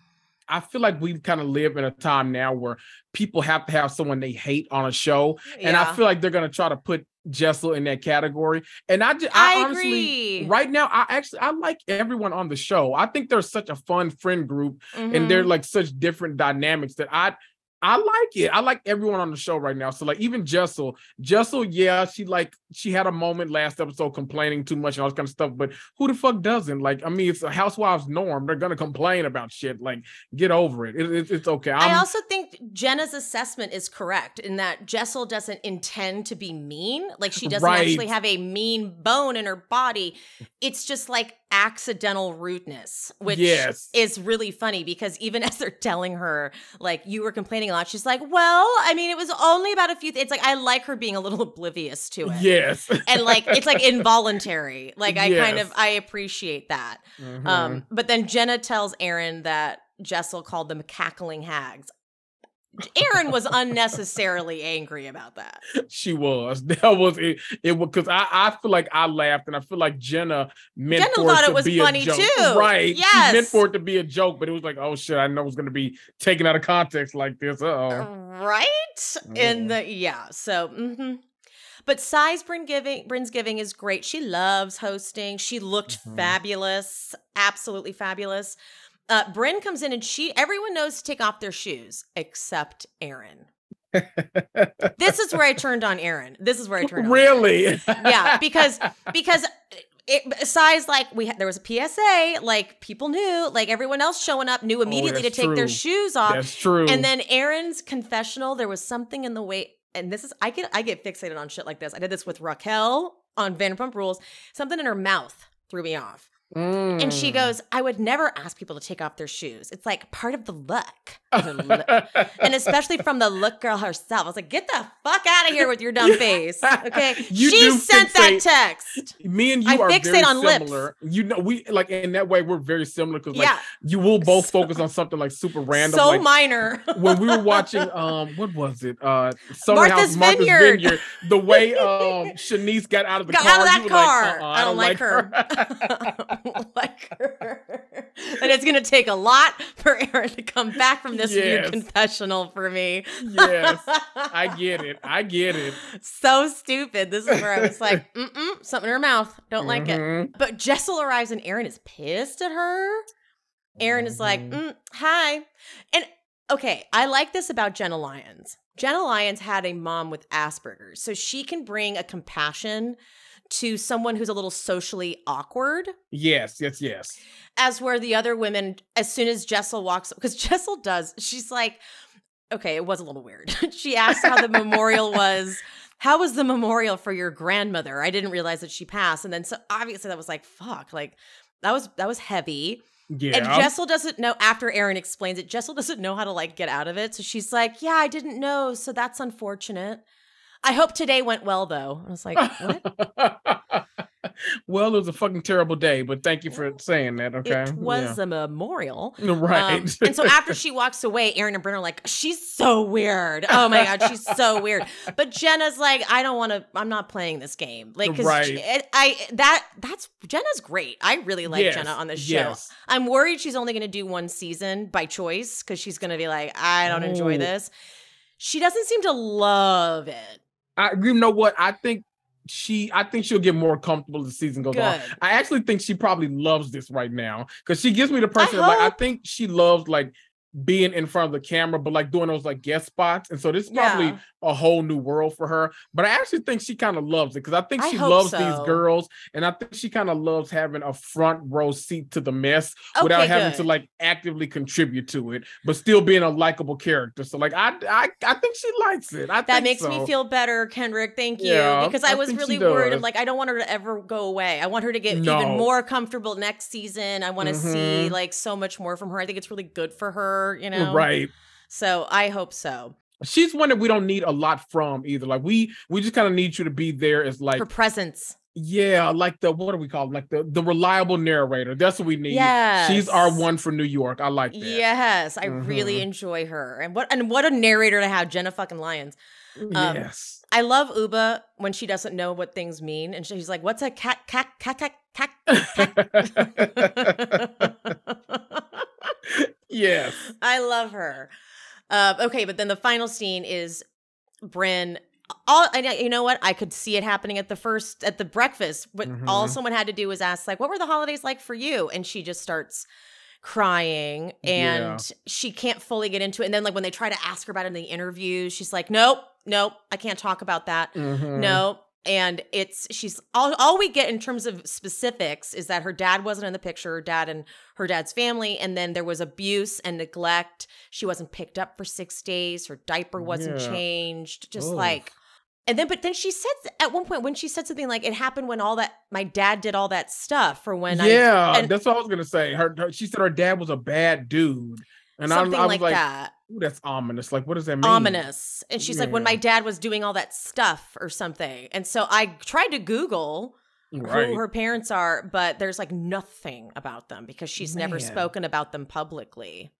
I feel like we kind of live in a time now where people have to have someone they hate on a show, and I feel like they're gonna try to put Jessel in that category. And I just I I, honestly agree. right now I actually I like everyone on the show. I think they're such a fun friend group, and they're Mhm. like such different dynamics that I. I like it. I like everyone on the show right now. So like even Jessel, Jessel, yeah, she like she had a moment last episode complaining too much and all this kind of stuff. But who the fuck doesn't? Like, I mean, it's a housewives norm. They're gonna complain about shit. Like, get over it. It- it- it's okay. I I'm, also think Jenna's assessment is correct in that Jessel doesn't intend to be mean. Like she doesn't Right. actually have a mean bone in her body. It's just like accidental rudeness, which Yes. is really funny because even as they're telling her, like, you were complaining a lot, she's like, well, I mean, it was only about a few things. It's like, I like her being a little oblivious to it. Yes. And like, it's like involuntary. Like, I kind of, I appreciate that. Mhm. Um, but then Jenna tells Erin that Jessel called them cackling hags. Erin was unnecessarily angry about that. she was. That was it. It was because I, I feel like I laughed and I feel like Jenna meant Jenna for thought it it to was be funny a joke. too. Right. She Yes. meant for it to be a joke, but it was like, oh shit, I know it's gonna be taken out of context like this. Uh oh. Right? In the yeah. So hmm but Sai's Brynn giving Brynn's giving is great. She loves hosting. She looked Mhm. fabulous. Absolutely fabulous. Uh Brynn comes in and she everyone knows to take off their shoes except Erin. This is where I turned on Erin. This is where I turned on Erin. really? yeah, because because it, Sai's like we had, there was a PSA, like people knew, like everyone else showing up knew immediately to Oh, that's take their shoes off. That's true. And then Erin's confessional, there was something in the way, and this is I get I get fixated on shit like this. I did this with Raquel on Vanderpump Rules. Something in her mouth threw me off. And she Mm. goes, I would never ask people to take off their shoes. It's like part of the look. Of the look." and especially from the look girl herself. I was like, get the fuck out of here with your dumb face. Okay. You she sent fixate- that text. Me and you I are fixate very on lips. similar. You know, we like in that way we're very similar because like yeah. you will both So- focus on something like super random. so like, minor. when we were watching um what was it uh Summer Martha's House Martha's Vineyard. Vineyard. the way um Shanice got out of the Got car out of that car. like, uh-uh, I don't like her. I don't like her. and it's gonna take a lot for Erin to come back from this Yes. confessional for me. yes I get it I get it so stupid. This is where I was like, mm-mm, something in her mouth. Don't like it. Mhm. But Jessel arrives and Erin is pissed at her. Erin is like, Mhm. mm, hi. And okay, I like this about Jenna Lyons. Jenna Lyons had a mom with Asperger's, so she can bring a compassion to someone who's a little socially awkward. yes yes yes As where the other women, as soon as Jessel walks, because Jessel does, she's like, okay, it was a little weird. she asked how the memorial was. How was the memorial for your grandmother? I didn't realize that she passed. And then so obviously that was like, fuck, like that was that was heavy. yeah And Jessel doesn't know after Erin explains it, Jessel doesn't know how to like get out of it. So she's like, Yeah, I didn't know. So that's unfortunate. I hope today went well though. I was like, What? well it was a fucking terrible day but thank you for saying that okay It was a memorial. right Um, and so after she walks away, Erin and are like, she's so weird. Oh my God, she's so weird. But Jenna's like, I don't want to, I'm not playing this game. Like, cause Right. she- it- I, that, that's, Jenna's great. I really like Yes, Jenna on this show. yes. I'm worried she's only going to do one season by choice because she's going to be like, I don't enjoy Oh. this. She doesn't seem to love it. I you know what I think she I think she'll get more comfortable as the season goes on. I actually think she probably loves this right now because she gives me the person like I think she loves like being in front of the camera, but like doing those like guest spots. And so this is probably Yeah. a whole new world for her. But I actually think she kind of loves it because I think she hope loves so. these girls, and I think she kind of loves having a front row seat to the mess without Okay, having to like actively contribute to it, but still being a likable character. So like I I, I think she likes it. I That makes so. me feel better, Kendrick. Thank you. Yeah, because I, I was really worried. I'm like, I don't want her to ever go away. I want her to get No. even more comfortable next season. I want to see Mhm. like so much more from her. I think it's really good for her, you know? right. So I hope so. she's one that we don't need a lot from either. Like we we just kind of need you to be there as like her presence. yeah, like the what do we call? Like the the reliable narrator. That's what we need. Yes. She's our one for New York. I like that. Yes, I really Mhm. enjoy her. And what and what a narrator to have, Jenna fucking Lyons. Um, yes. I love Ubah when she doesn't know what things mean, and she's like, "What's a cat cat? Cat? Cat? Cat? cat?" yes. I love her. Uh, okay, but then the final scene is Brynn. All and you know what? I could see it happening at the first at the breakfast. What all Mhm. someone had to do was ask, like, "What were the holidays like for you?" And she just starts crying, and she can't fully get into it. And then, like, when they try to ask her about it in the interview, she's like, "Nope, nope, I can't talk about that. Mhm. No." And it's she's all all we get in terms of specifics is that her dad wasn't in the picture, her dad and her dad's family, and then there was abuse and neglect. She wasn't picked up for six days, her diaper wasn't Yeah. changed. Just Ugh. like And then, but then she said at one point when she said something like, "It happened when all that my dad did all that stuff for when I yeah, and- that's what I was gonna say. Her, her- she said her dad was a bad dude, and I, something I was like, like, that, that's ominous. Like, what does that mean? ominous." And she's like, "When my dad was doing all that stuff or something," and so I tried to Google Right. who her parents are, but there's like nothing about them because she's never spoken about them publicly.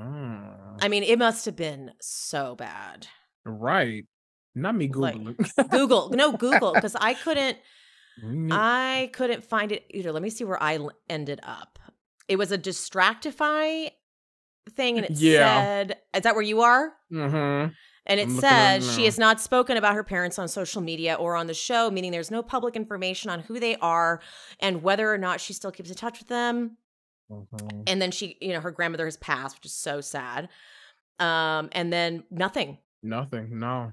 Mm, I mean, it must have been so bad. right. Not me Like. Google, no Google, because I couldn't. Mm, I couldn't find it either. Let me see where I l- ended up. It was a Distractify thing, and it Yeah. said, "Is that where you are?" mhm. And it I'm said she has not spoken about her parents on social media or on the show, meaning there's no public information on who they are and whether or not she still keeps in touch with them. Mhm. And then she, you know, her grandmother has passed, which is so sad. Um, and then nothing. Nothing. No.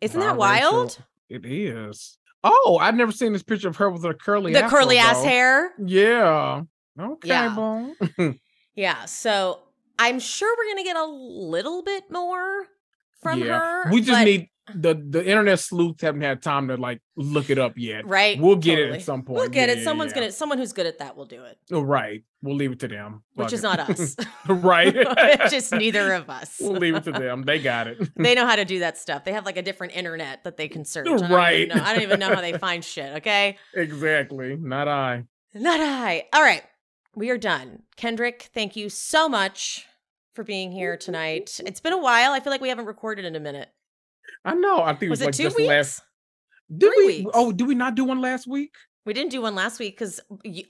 Isn't that wild? It is. Oh, I've never seen this picture of her with her curly The curly ass though. hair. Yeah. Okay, Yeah. Yeah. So I'm sure we're gonna get a little bit more from yeah. her. We just but- need the the internet sleuths haven't had time to like look it up yet. right. We'll get it at some point. We'll get Yeah, it. Someone's yeah. gonna someone who's good at that will do it. Oh, right. We'll leave it to them. Which Fuck is it. not us. right. just neither of us. We'll leave it to them. They got it. they know how to do that stuff. They have like a different internet that they can search. I don't Right. I don't even know how they find shit. Okay. exactly. Not I. Not I. All right. We are done. Kendrick, thank you so much for being here tonight. It's been a while. I feel like we haven't recorded in a minute. I know. I think Was it was two like just weeks? last. Did Three we? Oh, weeks. Oh, did we not do one last week? We didn't do one last week because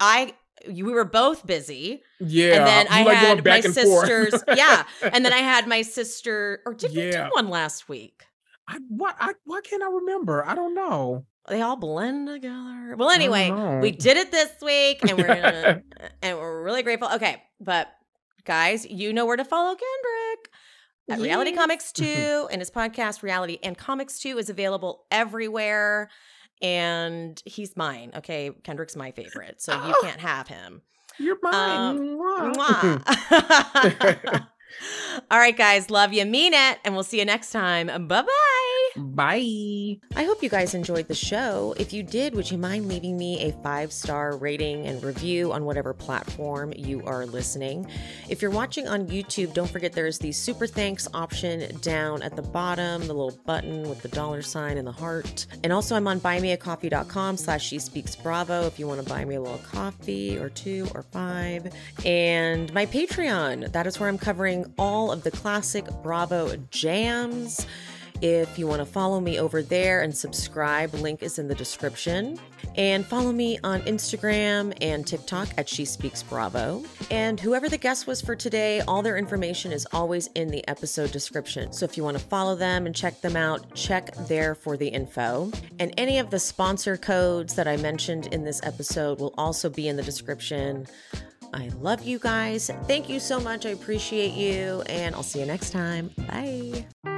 I we were both busy, Yeah. and then I like had my and sisters. yeah, and then I had my sister. Or did we do one last week? I, what? I, why can't I remember? I don't know. They all blend together. Well, anyway, we did it this week, and we're gonna, and we're really grateful. Okay, but guys, you know where to follow Kendrick. At Reality Comics 2 and his podcast Reality and Comics 2 is available everywhere and he's mine. Okay, Kendrick's my favorite. So you Ah. can't have him. You're mine. Mwah. Mwah. All right, guys, love you, mean it, and we'll see you next time. Bye bye. Bye. I hope you guys enjoyed the show. If you did, would you mind leaving me a five star rating and review on whatever platform you are listening? If you're watching on YouTube, don't forget there's the super thanks option down at the bottom, the little button with the dollar sign and the heart. And also, I'm on buymeacoffee.com slash she speaks bravo if you want to buy me a little coffee or two or five. And my Patreon, that is where I'm covering all of the classic Bravo jams. If you want to follow me over there and subscribe, link is in the description. And follow me on Instagram and TikTok at She Speaks Bravo. And whoever the guest was for today, all their information is always in the episode description. So if you want to follow them and check them out, check there for the info. And any of the sponsor codes that I mentioned in this episode will also be in the description. I love you guys. Thank you so much. I appreciate you. And I'll see you next time. Bye.